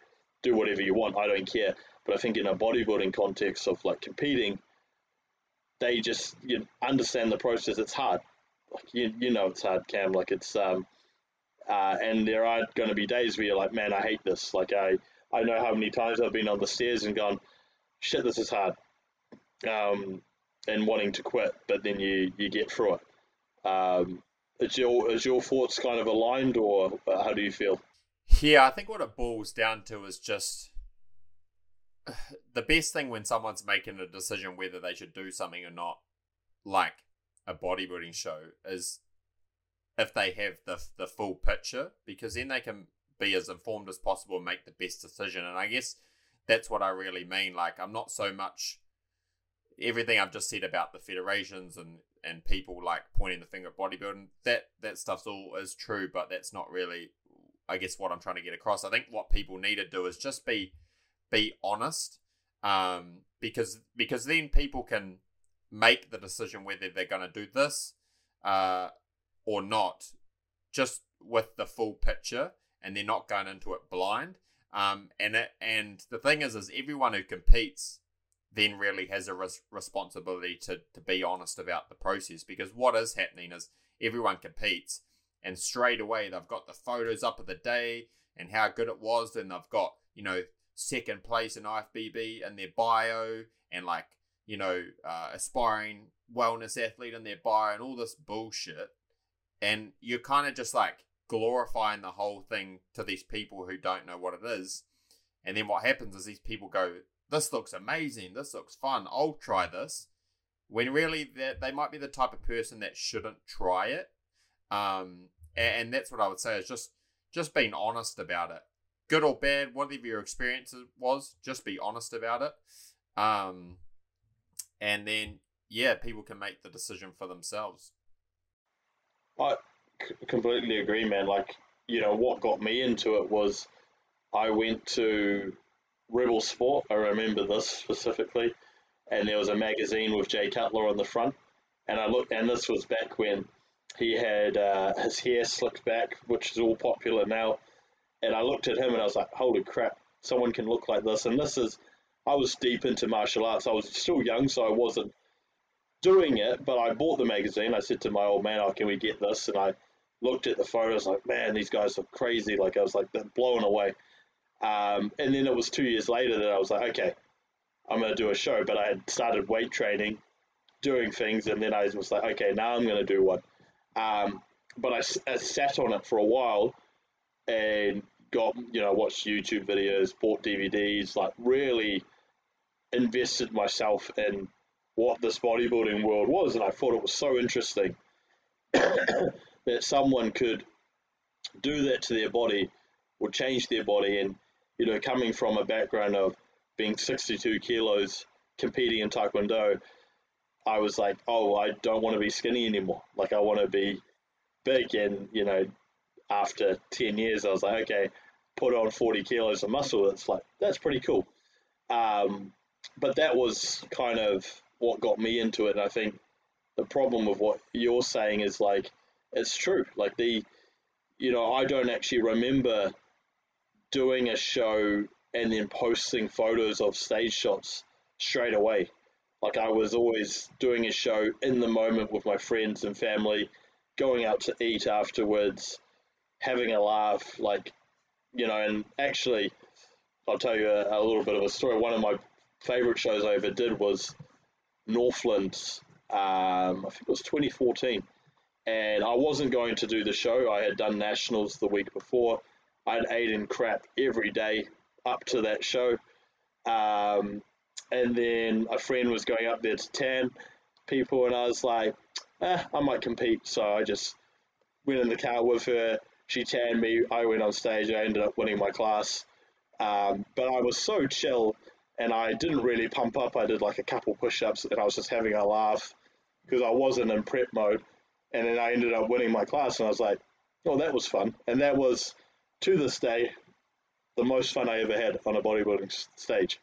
do whatever you want. I don't care. But I think in a bodybuilding context of like competing, they just you understand the process. It's hard. Like you, you know, it's hard, Cam. Like it's um, Uh, and there are going to be days where you're like, man, I hate this. Like I, I know how many times I've been on the stairs and gone, shit, this is hard, um, and wanting to quit, but then you you get through it. Um, is your is your thoughts kind of aligned, or how do you feel? Yeah, I think what it boils down to is just the best thing when someone's making a decision whether they should do something or not, like a bodybuilding show, is if they have the the full picture, because then they can be as informed as possible and make the best decision. And I guess that's what I really mean. Like I'm not so much everything I've just said about the federations and and people like pointing the finger at bodybuilding. That that stuff's all is true, but that's not really, I guess, what I'm trying to get across. I think what people need to do is just be be honest, um, because because then people can make the decision whether they're going to do this uh, or not, just with the full picture, and they're not going into it blind. Um, and it, and the thing is, is everyone who competes then really has a res- responsibility to to be honest about the process because what is happening is everyone competes and straight away they've got the photos up of the day and how good it was and they've got you know second place in IFBB in their bio and like you know uh, aspiring wellness athlete in their bio and all this bullshit and you're kind of just like glorifying the whole thing to these people who don't know what it is and then what happens is these people go this looks amazing, this looks fun, I'll try this. When really they might be the type of person that shouldn't try it. Um, and that's what I would say is just just being honest about it. Good or bad, whatever your experience was, just be honest about it. Um, and then yeah, people can make the decision for themselves. I completely agree, man. Like you know, what got me into it was I went to Rebel Sport. I remember this specifically, and there was a magazine with Jay Cutler on the front, and I looked, and this was back when he had uh, his hair slicked back, which is all popular now, and I looked at him and I was like, holy crap, someone can look like this, and this is, I was deep into martial arts. I was still young, so I wasn't doing it, but I bought the magazine. I said to my old man, "Oh, can we get this?" And I looked at the photos, like, man, these guys look crazy. Like I was like they're blown away. Um, and then it was two years later that I was like, okay, I'm going to do a show. But I had started weight training, doing things, and then I was like, okay, now I'm going to do one. Um, but I, I, sat on it for a while and got, you know, watched YouTube videos, bought DVDs, like really invested myself in what this bodybuilding world was. And I thought it was so interesting that someone could do that to their body or change their body and you know, coming from a background of being 62 kilos, competing in Taekwondo, I was like, oh, I don't want to be skinny anymore. Like, I want to be big. And, you know, after 10 years, I was like, okay, put on 40 kilos of muscle. That's like, that's pretty cool. Um, but that was kind of what got me into it. And I think the problem with what you're saying is like, it's true. Like, the, you know, I don't actually remember doing a show and then posting photos of stage shots straight away. Like I was always doing a show in the moment with my friends and family, going out to eat afterwards, having a laugh, like, you know, and actually, I'll tell you a, a little bit of a story. One of my favorite shows I ever did was Northlands, um, I think it was 2014. And I wasn't going to do the show. I had done nationals the week before I'd eaten crap every day up to that show. Um, and then a friend was going up there to tan people, and I was like, eh, I might compete. So I just went in the car with her. She tanned me. I went on stage. I ended up winning my class. Um, but I was so chill, and I didn't really pump up. I did like a couple push ups, and I was just having a laugh because I wasn't in prep mode. And then I ended up winning my class, and I was like, oh, that was fun. And that was to this day, the most fun I ever had on a bodybuilding stage.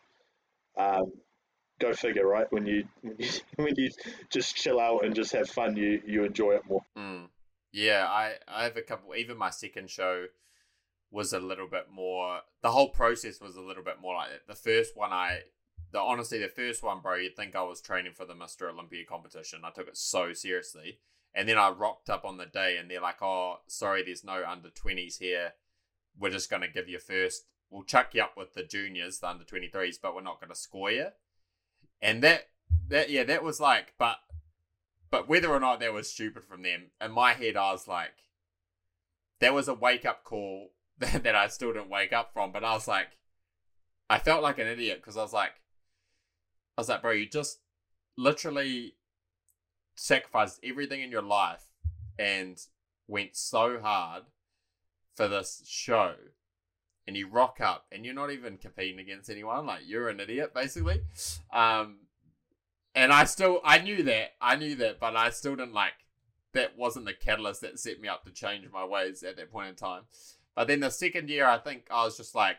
Um, go figure, right? When you, when you just chill out and just have fun, you you enjoy it more. Mm. Yeah, I I have a couple. Even my second show was a little bit more. The whole process was a little bit more like that. The first one, I the honestly the first one, bro, you'd think I was training for the Mr. Olympia competition. I took it so seriously, And then I rocked up on the day and they're like, oh, sorry, there's no under 20s here. We're just going to give you first. We'll chuck you up with the juniors, the under 23s, but we're not going to score you. And that, that, yeah, that was like, but, but whether or not that was stupid from them, in my head, I was like, that was a wake up call that, that I still didn't wake up from. But I was like, I felt like an idiot because I was like, I was like, bro, you just literally sacrificed everything in your life and went so hard for this show and you rock up and you're not even competing against anyone like you're an idiot basically. Um and i still i knew that i knew that but i still didn't like that wasn't the catalyst that set me up to change my ways at that point in time. But then the second year i think i was just like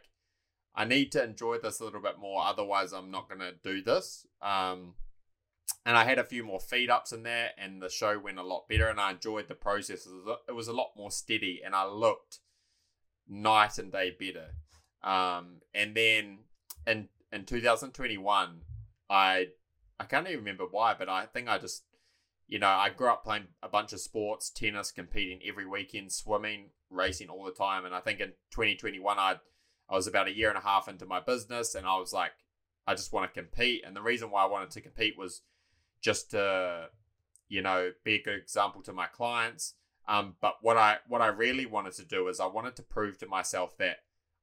i need to enjoy this a little bit more otherwise i'm not going to do this. Um and I had a few more feed ups in there, and the show went a lot better, and I enjoyed the process. It was a lot more steady, and I looked night and day better. Um, and then in in 2021, I I can't even remember why, but I think I just you know I grew up playing a bunch of sports, tennis, competing every weekend, swimming, racing all the time, and I think in 2021 I I was about a year and a half into my business, and I was like, I just want to compete, and the reason why I wanted to compete was just to you know be a good example to my clients. Um, but what i what i really wanted to do is i wanted to prove to myself that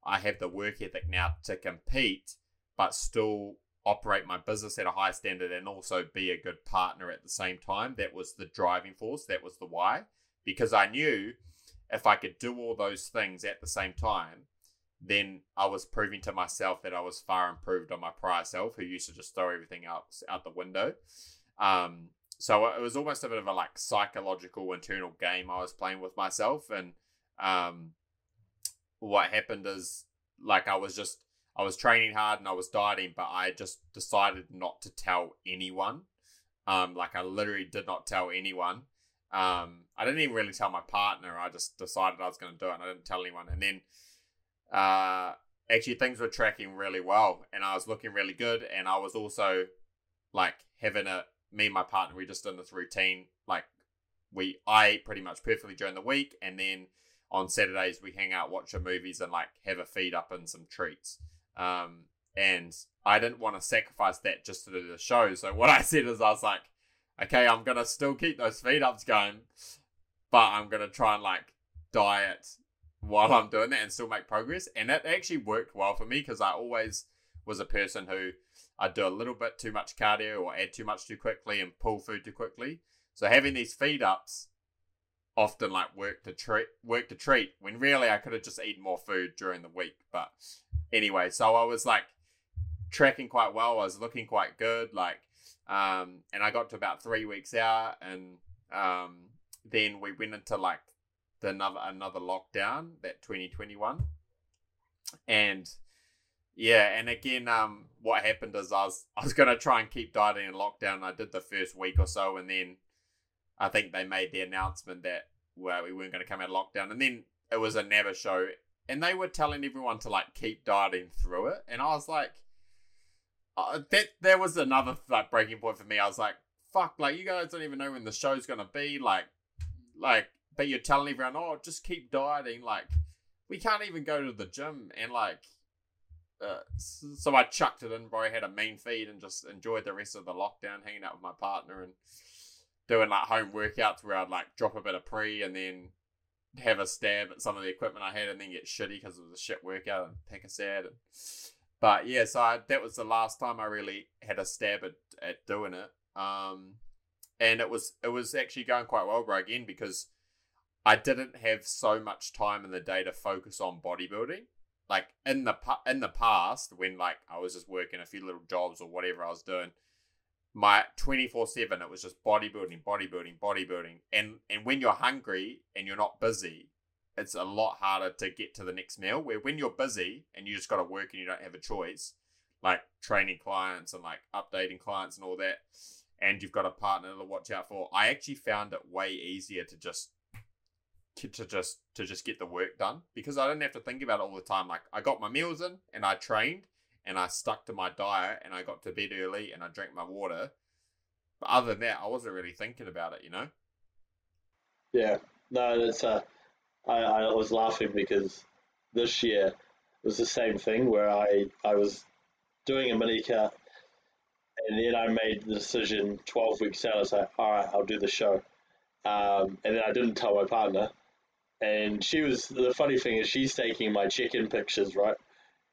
i have the work ethic now to compete but still operate my business at a high standard and also be a good partner at the same time. That was the driving force. That was the why. Because i knew if i could do all those things at the same time then I was proving to myself that I was far improved on my prior self, who used to just throw everything out out the window. Um, so it was almost a bit of a like psychological internal game I was playing with myself, and um, what happened is like I was just I was training hard and I was dieting, but I just decided not to tell anyone. Um, like I literally did not tell anyone. Um, I didn't even really tell my partner. I just decided I was going to do it, and I didn't tell anyone. And then, uh, actually, things were tracking really well, and I was looking really good, and I was also like having a me and my partner, we just done this routine. Like we, I eat pretty much perfectly during the week, and then on Saturdays we hang out, watch our movies, and like have a feed up and some treats. Um, and I didn't want to sacrifice that just to do the show. So what I said is, I was like, okay, I'm gonna still keep those feed ups going, but I'm gonna try and like diet while I'm doing that and still make progress. And that actually worked well for me because I always was a person who I do a little bit too much cardio or add too much too quickly and pull food too quickly. So having these feed ups often like work to treat work to treat when really I could have just eaten more food during the week. But anyway, so I was like tracking quite well. I was looking quite good. Like um and I got to about three weeks out and um then we went into like the another another lockdown that 2021 and yeah, and again, um, what happened is I was I was gonna try and keep dieting in lockdown. I did the first week or so, and then I think they made the announcement that well we weren't gonna come out of lockdown, and then it was a never show, and they were telling everyone to like keep dieting through it, and I was like, uh, that there was another like breaking point for me. I was like, fuck, like you guys don't even know when the show's gonna be, like, like, but you're telling everyone, oh, just keep dieting, like. We can't even go to the gym and like uh, so I chucked it in, bro. had a mean feed and just enjoyed the rest of the lockdown, hanging out with my partner and doing like home workouts where I'd like drop a bit of pre and then have a stab at some of the equipment I had and then get shitty because it was a shit workout and pick a sad. And, but yeah, so I, that was the last time I really had a stab at, at doing it. Um, and it was it was actually going quite well, bro. Again, because I didn't have so much time in the day to focus on bodybuilding like in the in the past when like I was just working a few little jobs or whatever I was doing, my twenty four seven it was just bodybuilding, bodybuilding, bodybuilding, and and when you're hungry and you're not busy, it's a lot harder to get to the next meal. Where when you're busy and you just got to work and you don't have a choice, like training clients and like updating clients and all that, and you've got a partner to watch out for, I actually found it way easier to just to just to just get the work done because I didn't have to think about it all the time. Like I got my meals in and I trained and I stuck to my diet and I got to bed early and I drank my water. But other than that, I wasn't really thinking about it, you know. Yeah, no, it's uh, I, I was laughing because this year it was the same thing where I I was doing a mini cut and then I made the decision 12 weeks out. I was like, all right, I'll do the show. Um, and then I didn't tell my partner. And she was, the funny thing is, she's taking my chicken pictures, right,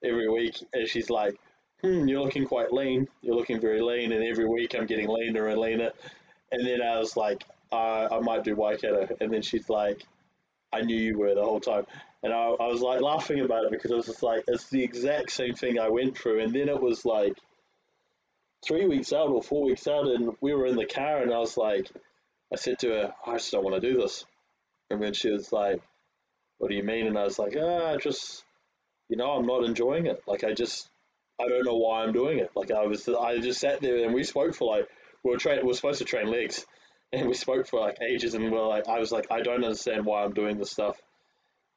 every week. And she's like, hmm, you're looking quite lean. You're looking very lean. And every week I'm getting leaner and leaner. And then I was like, uh, I might do Waikato. And then she's like, I knew you were the whole time. And I, I was like laughing about it because I was just like, it's the exact same thing I went through. And then it was like, three weeks out or four weeks out, and we were in the car, and I was like, I said to her, I just don't want to do this. And then she was like, What do you mean? And I was like, Ah, just, you know, I'm not enjoying it. Like, I just, I don't know why I'm doing it. Like, I was, I just sat there and we spoke for like, we were train, we were supposed to train legs, and we spoke for like ages, and we are like, I was like, I don't understand why I'm doing this stuff.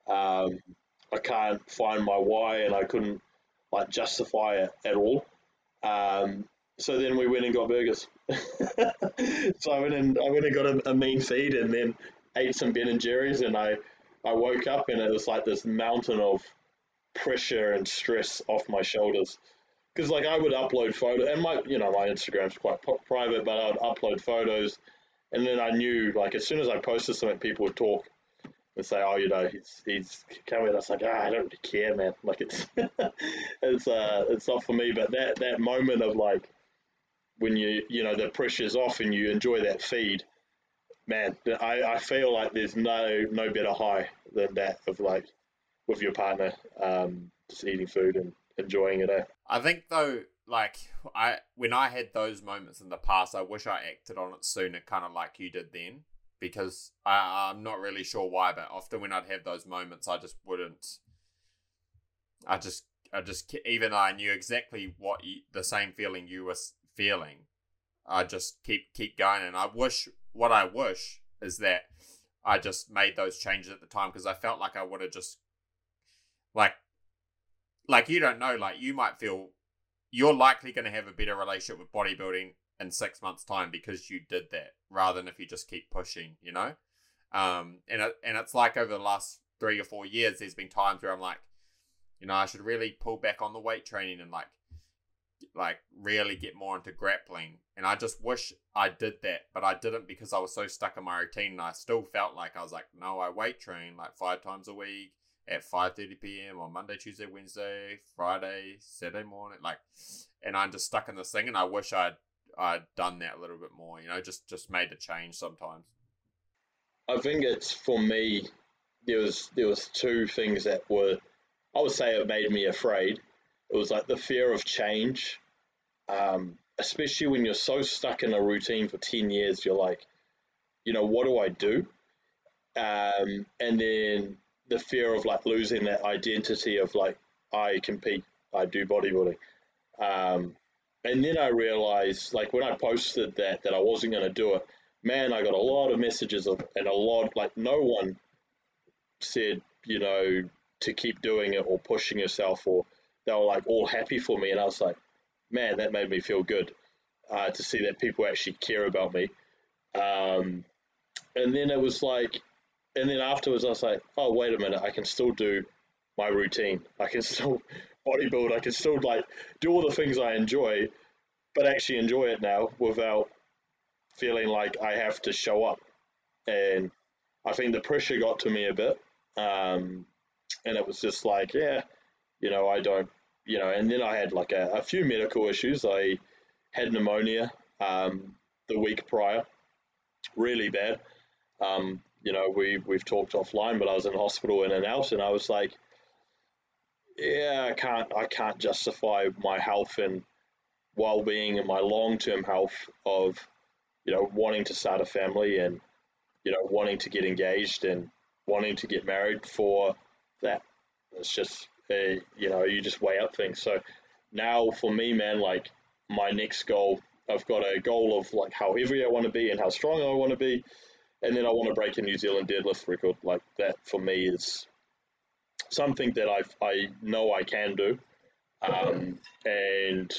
Um, I can't find my why, and I couldn't like justify it at all. Um, so then we went and got burgers. so I went and I went and got a, a mean feed and then ate some Ben and Jerry's and I I woke up and it was like this mountain of pressure and stress off my shoulders. Because like I would upload photos and my you know my Instagram's quite private, but I'd upload photos, and then I knew like as soon as I posted something, people would talk and say, "Oh, you know, he's he's coming." I was like, "Ah, I don't really care, man. Like it's it's uh it's not for me." But that that moment of like when you you know the pressure's off and you enjoy that feed, man, I, I feel like there's no no better high than that of like with your partner, um, just eating food and enjoying it. Eh? I think though, like I when I had those moments in the past, I wish I acted on it sooner, kind of like you did then, because I, I'm not really sure why, but often when I'd have those moments, I just wouldn't. I just I just even though I knew exactly what you, the same feeling you were feeling. I just keep keep going, and I wish what I wish is that I just made those changes at the time because I felt like I would have just like like you don't know like you might feel you're likely going to have a better relationship with bodybuilding in six months time because you did that rather than if you just keep pushing you know? Um and it, and it's like over the last three or four years there's been times where i'm like you know i should really pull back on the weight training and like like really get more into grappling and i just wish i did that but i didn't because i was so stuck in my routine and i still felt like i was like no i weight train like five times a week at 5.30 p.m on monday tuesday wednesday friday saturday morning like and i'm just stuck in this thing and i wish i'd i'd done that a little bit more you know just just made a change sometimes. I think it's for me there was there was two things that were i would say it made me afraid. It was like the fear of change, um, especially when you're so stuck in a routine for 10 years. You're like, you know, what do I do? Um, and then the fear of like losing that identity of like, I compete, I do bodybuilding. Um, and then I realized, like, when I posted that, that I wasn't going to do it, man, I got a lot of messages of, and a lot, like, no one said, you know, to keep doing it or pushing yourself or they were like all happy for me, and I was like, man, that made me feel good uh, to see that people actually care about me. Um, and then it was like, and then afterwards, I was like, oh wait a minute, I can still do my routine. I can still bodybuild. I can still like do all the things I enjoy, but actually enjoy it now without feeling like I have to show up. And I think the pressure got to me a bit. Um, and it was just like, yeah, you know, I don't you know, and then I had like a, a few medical issues. I had pneumonia um, the week prior, really bad. Um, you know, we we've talked offline, but I was in hospital in and out, and I was like, yeah, I can't I can't justify my health and well-being and my long-term health of you know wanting to start a family and you know wanting to get engaged and wanting to get married for that. It's just you know, you just weigh up things. So now for me, man, like my next goal, I've got a goal of like how heavy I want to be and how strong I want to be, and then I want to break a New Zealand deadlift record. Like that for me is something that I I know I can do, um, and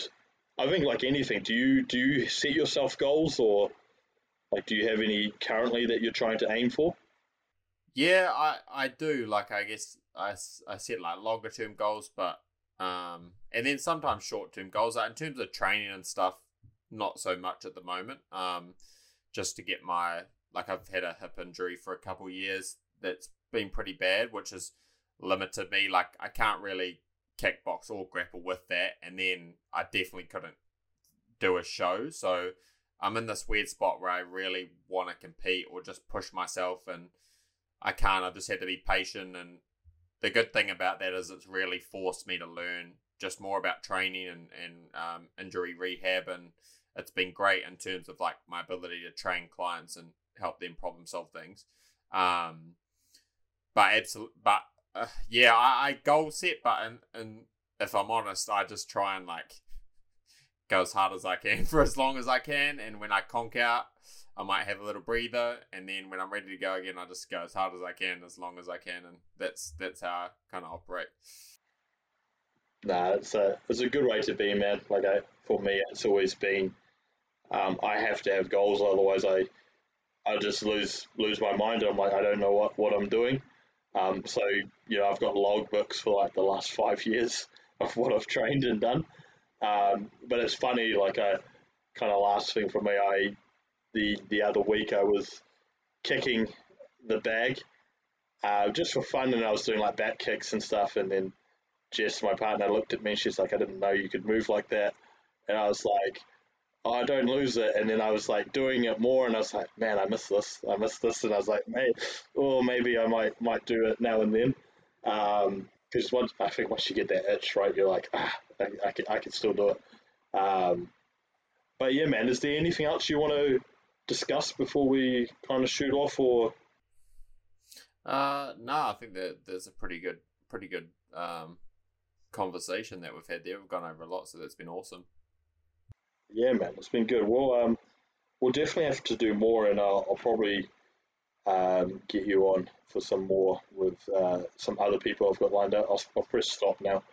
I think like anything, do you do you set yourself goals or like do you have any currently that you're trying to aim for? Yeah, I, I do. Like, I guess I, I set like longer term goals, but um, and then sometimes short term goals. Like, in terms of training and stuff, not so much at the moment. Um, just to get my like I've had a hip injury for a couple years that's been pretty bad, which has limited me. Like I can't really kickbox or grapple with that, and then I definitely couldn't do a show. So I'm in this weird spot where I really want to compete or just push myself, and I can't. I've just had to be patient. And the good thing about that is it's really forced me to learn just more about training and and um, injury rehab, and it's been great in terms of like my ability to train clients and help them problem solve things. Um, but absolutely, but uh, yeah, I, I goal set, but and and if I'm honest, I just try and like go as hard as I can for as long as I can, and when I conk out, I might have a little breather, and then when I'm ready to go again, I just go as hard as I can, as long as I can, and that's that's how I kind of operate. Nah, it's a it's a good way to be, man. Like I, for me, it's always been. Um, I have to have goals, otherwise I, I just lose lose my mind. I'm like I don't know what, what I'm doing. Um, so you know I've got log books for like the last five years of what I've trained and done. Um, but it's funny, like a kind of last thing for me. I the the other week I was kicking the bag uh, just for fun, and I was doing like back kicks and stuff, and then Jess, my partner, looked at me and she's like, I didn't know you could move like that. And I was like, oh, I don't lose it. And then I was like doing it more and I was like, man, I miss this. I miss this. And I was like, hey, oh, maybe I might might do it now and then. Because um, once I think once you get that itch, right, you're like, ah, I, I, can, I can still do it. Um, but yeah, man, is there anything else you want to discuss before we kind of shoot off or? Uh, no, I think that there's a pretty good, pretty good um, conversation that we've had there. We've gone over a lot, so that's been awesome. Yeah, man, it's been good. We'll um, we'll definitely have to do more, and I'll, I'll probably um, get you on for some more with uh, some other people I've got lined up. I'll, I'll press stop now.